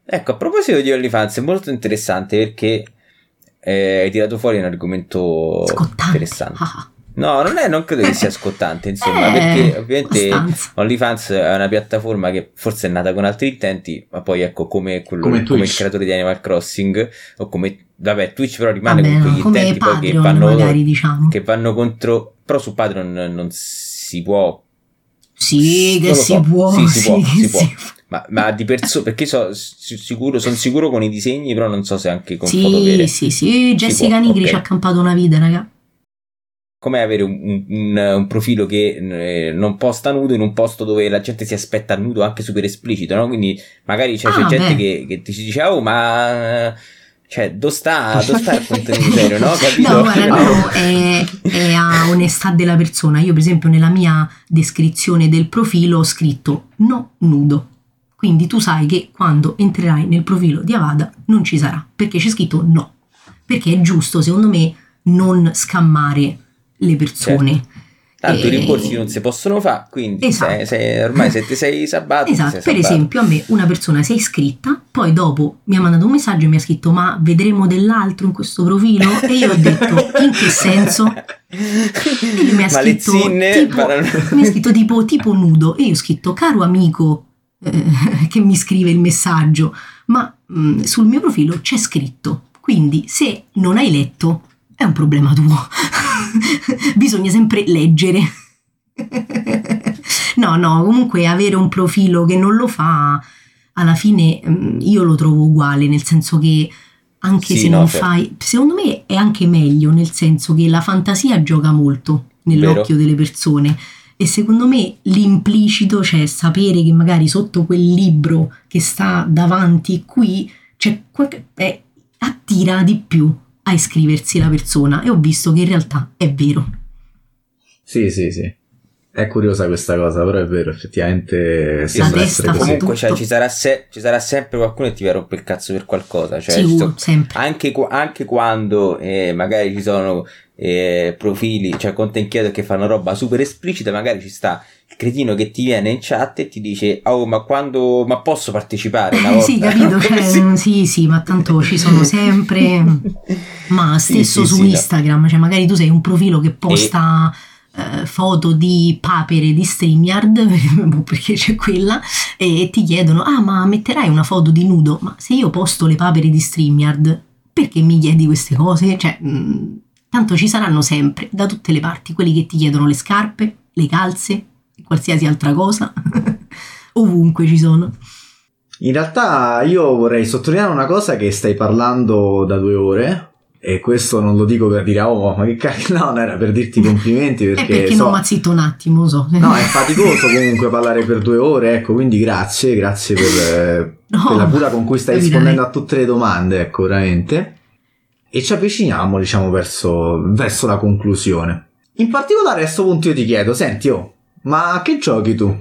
Ecco, a proposito di OnlyFans, è molto interessante perché eh, hai tirato fuori un argomento Scottante. interessante. Ah. No, non, è, non credo che sia scottante, insomma, eh, perché ovviamente abbastanza. OnlyFans è una piattaforma che forse è nata con altri intenti, ma poi ecco come, quello, come, come il creatore di Animal Crossing o come Vabbè, Twitch però rimane Vabbè, con quegli come intenti Patreon, che vanno, magari, diciamo. che vanno contro. Però su Patreon non si può. Sì, che si so. può. Sì, si può. Si può. Ma, ma, di persone perché so, sicuro, sono sicuro con i disegni, però non so se anche con sì, foto vere. Sì, sì, Jessica Nigri okay. ci ha accampato una vita, raga. Come avere un, un, un, profilo che eh, non posta nudo in un posto dove la gente si aspetta nudo anche super esplicito, no? Quindi magari c'è, ah, c'è gente che, che, ti dice, oh, ma cioè, dove sta, dove sta il contenuto serio, no? Capito? No, guarda, no, è, è, a onestà della persona. Io, per esempio, nella mia descrizione del profilo ho scritto no nudo. Quindi tu sai che quando entrerai nel profilo di Avada non ci sarà, perché c'è scritto no. Perché è giusto, secondo me, non scammare le persone. Certo. Tanto E- i rimborsi non si possono fare, quindi Esatto. sei- sei- ormai se ti sei sabato, ti Esatto, sei per sabbato. esempio a me una persona si è iscritta, poi dopo mi ha mandato un messaggio e mi ha scritto ma vedremo dell'altro in questo profilo? E io ho detto in che senso? E lui mi ha scritto, zinne tipo, mi ha scritto tipo, tipo nudo e io ho scritto caro amico eh, che mi scrive il messaggio, ma mh, sul mio profilo c'è scritto, quindi se non hai letto è un problema tuo, bisogna sempre leggere. no, no, comunque avere un profilo che non lo fa, alla fine mh, io lo trovo uguale, nel senso che anche Sì, se no, non certo. fai, secondo me è anche meglio, nel senso che la fantasia gioca molto nell'occhio delle persone. E secondo me l'implicito, cioè sapere che magari sotto quel libro che sta davanti qui, c'è qualche, eh, attira di più a iscriversi la persona. E ho visto che in realtà è vero. Sì, sì, sì. È curiosa questa cosa, però è vero, effettivamente sembra essere così. Comunque cioè, ci, sarà se- ci sarà sempre qualcuno che ti rompe il cazzo per qualcosa. Cioè, so- sempre. anche, anche quando eh, magari ci sono eh, profili, cioè content creator che fanno roba super esplicita, magari ci sta il cretino che ti viene in chat e ti dice oh ma quando ma posso partecipare una volta sì, capito? Cioè, mm, sì, sì, ma tanto ci sono sempre. Ma Sì, stesso sì, su sì, no. Instagram, cioè magari tu sei un profilo che posta eh, foto di papere di StreamYard, perché c'è quella, e ti chiedono, ah ma metterai una foto di nudo? Ma se io posto le papere di StreamYard, perché mi chiedi queste cose? Cioè, mm, tanto ci saranno sempre, da tutte le parti, quelli che ti chiedono le scarpe, le calze, qualsiasi altra cosa. Ovunque ci sono. In realtà io vorrei sottolineare una cosa che stai parlando da due ore. E questo non lo dico per dire, oh, ma che cacchio, no, no, era per dirti complimenti È perché, perché so- non mazzitto un attimo, so. No, è faticoso comunque parlare per due ore, ecco, quindi grazie, grazie per, eh, No, per la cura con cui stai rispondendo a tutte le domande, ecco, veramente. E ci avviciniamo, diciamo, verso, verso la conclusione. In particolare a questo punto io ti chiedo, senti, oh, ma che giochi tu?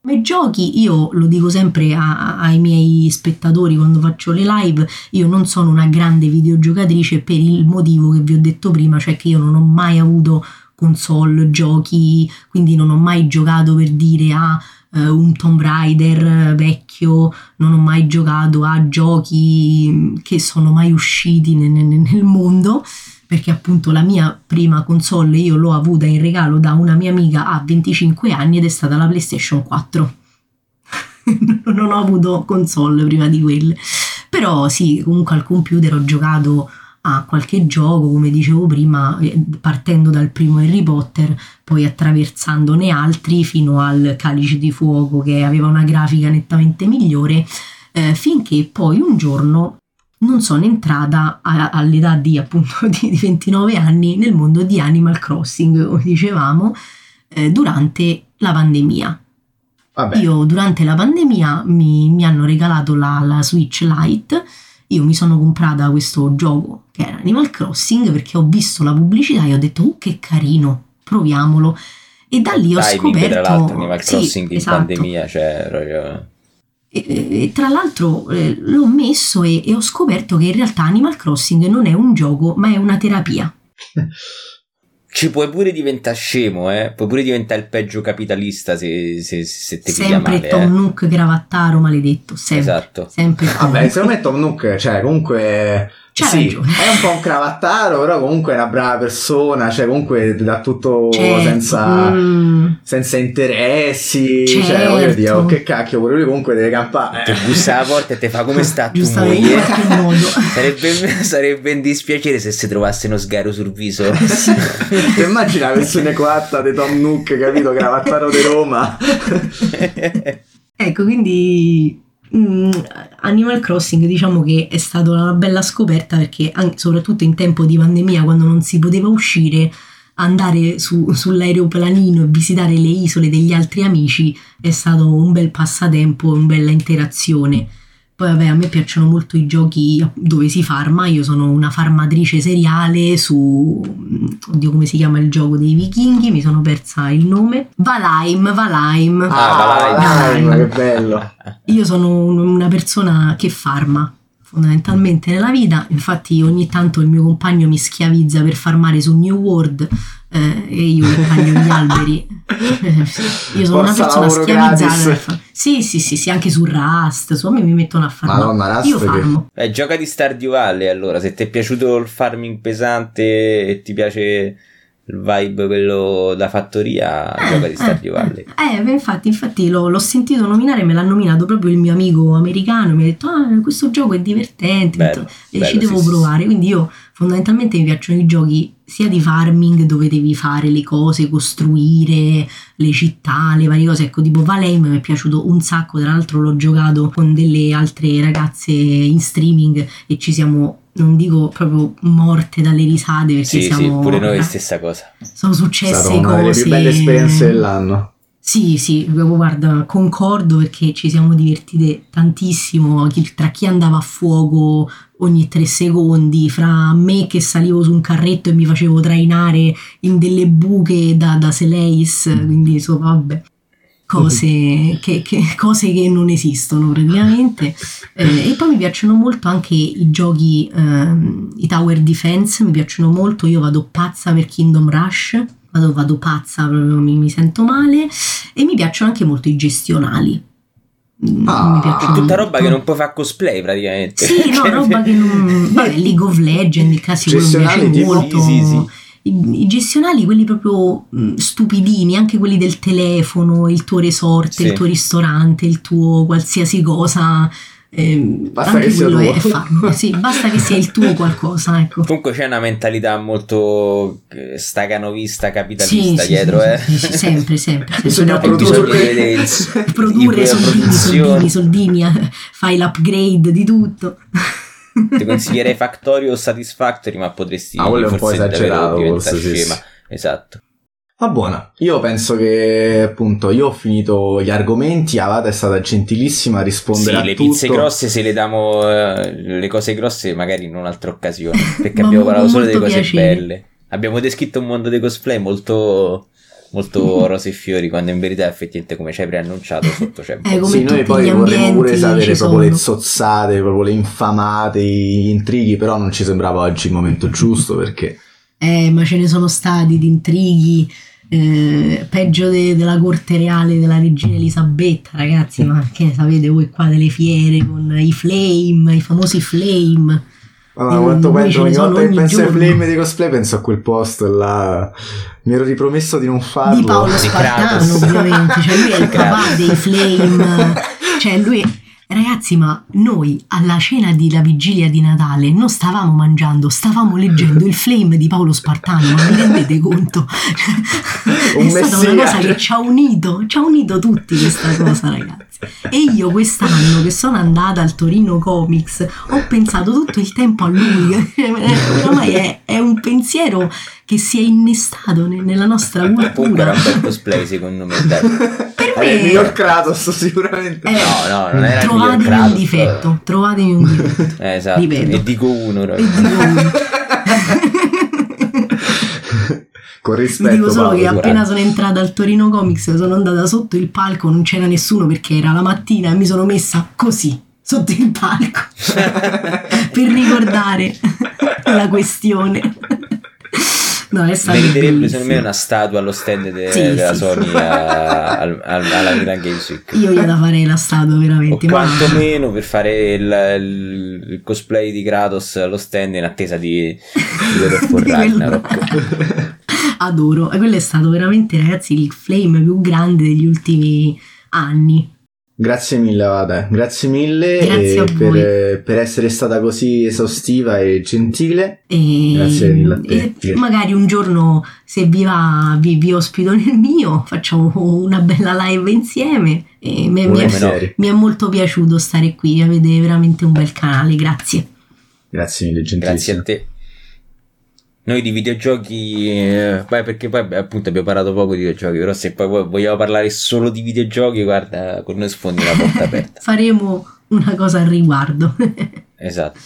Come giochi, io lo dico sempre a- ai miei spettatori quando faccio le live, io non sono una grande videogiocatrice per il motivo che vi ho detto prima, cioè che io non ho mai avuto console, giochi, quindi non ho mai giocato per dire a eh, un Tomb Raider vecchio, non ho mai giocato a giochi mm, che sono mai usciti nel- nel mondo, perché appunto la mia prima console io l'ho avuta in regalo da una mia amica a 25 anni ed è stata la PlayStation 4. non ho avuto console prima di quelle. Però sì, comunque al computer ho giocato a qualche gioco, come dicevo prima, eh, partendo dal primo Harry Potter, poi attraversandone altri fino al Calice di Fuoco che aveva una grafica nettamente migliore, eh, finché poi un giorno non sono entrata a- all'età di appunto di, di 29 anni nel mondo di Animal Crossing, come dicevamo, eh, durante la pandemia. Vabbè, Io durante la pandemia mi, mi hanno regalato la, la Switch Lite, io mi sono comprata questo gioco che era Animal Crossing perché ho visto la pubblicità e ho detto oh che carino, proviamolo. E da lì ho Timing, scoperto... tra l'altro Animal sì, Crossing in esatto. pandemia cioè proprio E, e tra l'altro eh, l'ho messo e, e ho scoperto che in realtà Animal Crossing non è un gioco ma è una terapia. ci puoi pure diventare scemo eh puoi pure diventare il peggio capitalista se, se, se ti piglia sempre male Tom eh. Nook gravattaro maledetto, sempre. esatto Sempre Tom vabbè, secondo me Tom Nook, cioè, comunque... C'ha sì, ragione. è un po' un cravattaro, però comunque è una brava persona, cioè comunque dà tutto Certo, senza... mm, senza interessi, Certo. cioè voglio dire, oh, che cacchio, pure lui comunque deve campare. ti bussa alla porta e ti fa come sta in moglie sarebbe, sarebbe un dispiacere se si trovasse uno sgaro sul viso Ti immagini la versione coatta di Tom Nook, capito, cravattaro di Roma? Ecco, quindi Animal Crossing diciamo che è stata una bella scoperta perché anche, soprattutto in tempo di pandemia quando non si poteva uscire andare su- sull'aeroplanino e visitare le isole degli altri amici è stato un bel passatempo, una bella interazione. Poi vabbè, a me piacciono molto i giochi dove si farma, io sono una farmatrice seriale su... oddio come si chiama il gioco dei vichinghi, mi sono persa il nome. Valheim, Valheim. Ah, Valheim, che bello. Io sono un- una persona che farma fondamentalmente nella vita, infatti ogni tanto il mio compagno mi schiavizza per farmare su New World eh, e io gli taglio gli alberi. Io sono Forza una persona schiavizzata. fa- Sì, sì, sì, sì, anche su Rust, su a me mi mettono a farmare. Madonna, Rust io che- farmo. Eh, gioca di Stardew Valley allora, se ti è piaciuto il farming pesante e ti piace il vibe quello da fattoria, gioca di Stardew Valley. Eh, beh, infatti, infatti l'ho, l'ho sentito nominare, me l'ha nominato proprio il mio amico americano, mi ha detto, ah, questo gioco è divertente, Bello, detto, e bello, ci devo sì, sì, provare, quindi io fondamentalmente mi piacciono i giochi sia di farming dove devi fare le cose, costruire le città, le varie cose, ecco tipo Valheim mi è piaciuto un sacco, tra l'altro l'ho giocato con delle altre ragazze in streaming e ci siamo... Non dico proprio morte dalle risate perché Sì, sì, siamo. pure noi stessa cosa. Sono successe stata una delle cose. più belle esperienze dell'anno. Sì, sì, guarda, concordo perché ci siamo divertite tantissimo chi- tra chi andava a fuoco ogni tre secondi, fra me che salivo su un carretto e mi facevo trainare in delle buche da, da Seleis, quindi insomma, vabbè, cose che, che- cose che non esistono praticamente. Eh, e poi mi piacciono molto anche i giochi, ehm, i tower defense, mi piacciono molto, io vado pazza per Kingdom Rush, vado, vado pazza, proprio mi, mi sento male, e mi piacciono anche molto i gestionali. Mm, Ah, Tutta molto. roba che non puoi fare cosplay praticamente. Sì, no, roba che non... Vabbè, League of Legends, il classico mi piace molto. Sì, sì, sì. I, i gestionali, quelli proprio mh, stupidini, anche quelli del telefono, il tuo resort, Sì. il tuo ristorante, il tuo qualsiasi cosa. Ehm, Basta che sia quello tuo. è farlo. Sì, basta che sia il tuo qualcosa, ecco. Comunque c'è una mentalità molto eh, staganovista, capitalista sì, dietro, sì, eh. sì, sì, sempre, sempre. sempre. Bisogna produrre. il- produrre soldini, soldini, soldini, eh, fai l'upgrade di tutto. Ti consiglierei Factorio o Satisfactory, ma potresti Ah, quello è un po' forse esagerato, diventare forse, sì. Esatto. Va buona. Io penso che appunto io ho finito gli argomenti, Avada è stata gentilissima a Sì, rispondere a le tutto. pizze grosse se le diamo eh, le cose grosse magari in un'altra occasione, perché Ma abbiamo parlato solo delle cose piacere. belle. Abbiamo descritto un mondo dei cosplay molto molto rose e fiori, quando in verità effettivamente come ci hai preannunciato sotto c'è un Eh, Sì, noi poi vorremmo pure sapere proprio le zozzate, proprio le infamate, gli intrighi, però non ci sembrava oggi il momento giusto perché Eh, ma ce ne sono stati di intrighi. Eh, peggio de- della corte reale della regina Elisabetta, ragazzi. Ma che ne sapete voi qua delle fiere con i flame, i famosi flame? Allora, Eh, quanto penso, ogni volta che penso ai giorno. flame di cosplay penso a quel posto là. Mi ero ripromesso di non farlo. Di Paolo Spartano, ovviamente. Cioè, lui è il papà dei flame. Cioè, lui. Ragazzi, ma noi alla cena della vigilia di Natale non stavamo mangiando, stavamo leggendo il flame di Paolo Spartano, ma vi rendete conto? Un è stata una cosa che ci ha unito, ci ha unito tutti questa cosa, ragazzi. E io quest'anno che sono andata al Torino Comics ho pensato tutto il tempo a lui. Oramai è, è un pensiero che si è innestato ne- nella nostra Comunque era cultura. un bel cosplay secondo me, dai. Il miglior Kratos sicuramente. Eh, No, no, non era trovatemi un Kratos, difetto, trovatemi un difetto. Eh, esatto. Ripeto. E dico uno, E ragazzi. dico uno. Con Vi rispetto dico solo che Paolo. appena sono entrata al Torino Comics sono andata sotto il palco, non c'era nessuno perché era la mattina e mi sono messa così sotto il palco per ricordare la questione. No, Meriterebbe secondo me una statua allo stand de- Sì, della sì, Sony a- al- al- alla Milan Games Week. Io gliela farei la statua O veramente. ma- quantomeno per fare il, il- il cosplay di Kratos allo stand in attesa di, di God of War. Ragnarok. Adoro, e quello è stato veramente, ragazzi, il flame più grande degli ultimi anni. Grazie mille, Avada. Grazie mille Grazie a voi. per, per essere stata così esaustiva e gentile. E, Grazie mille a te. e magari un giorno, se vi va, vi, vi ospito nel mio, facciamo una bella live insieme. E me- mi, è, mi è molto piaciuto stare qui, avete veramente un bel canale, grazie. Grazie mille, Grazie gentilissimo. a te. Noi di videogiochi, eh, beh, perché poi appunto abbiamo parlato poco di videogiochi, però se poi vo- vogliamo parlare solo di videogiochi, guarda, con noi sfondi una porta aperta. Faremo una cosa al riguardo. esatto.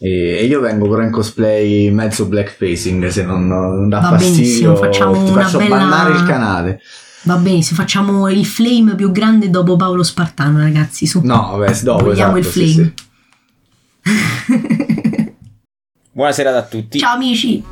E io vengo però in cosplay mezzo blackfacing se non, non dà Va fastidio. benissimo, facciamo ti una faccio bella- bannare il canale. Va benissimo, facciamo il flame più grande dopo Paolo Spartano, ragazzi. Su. No, vabbè, dopo Vogliamo esatto, il sì, flame. sì. Buona Buonasera a tutti. Ciao amici.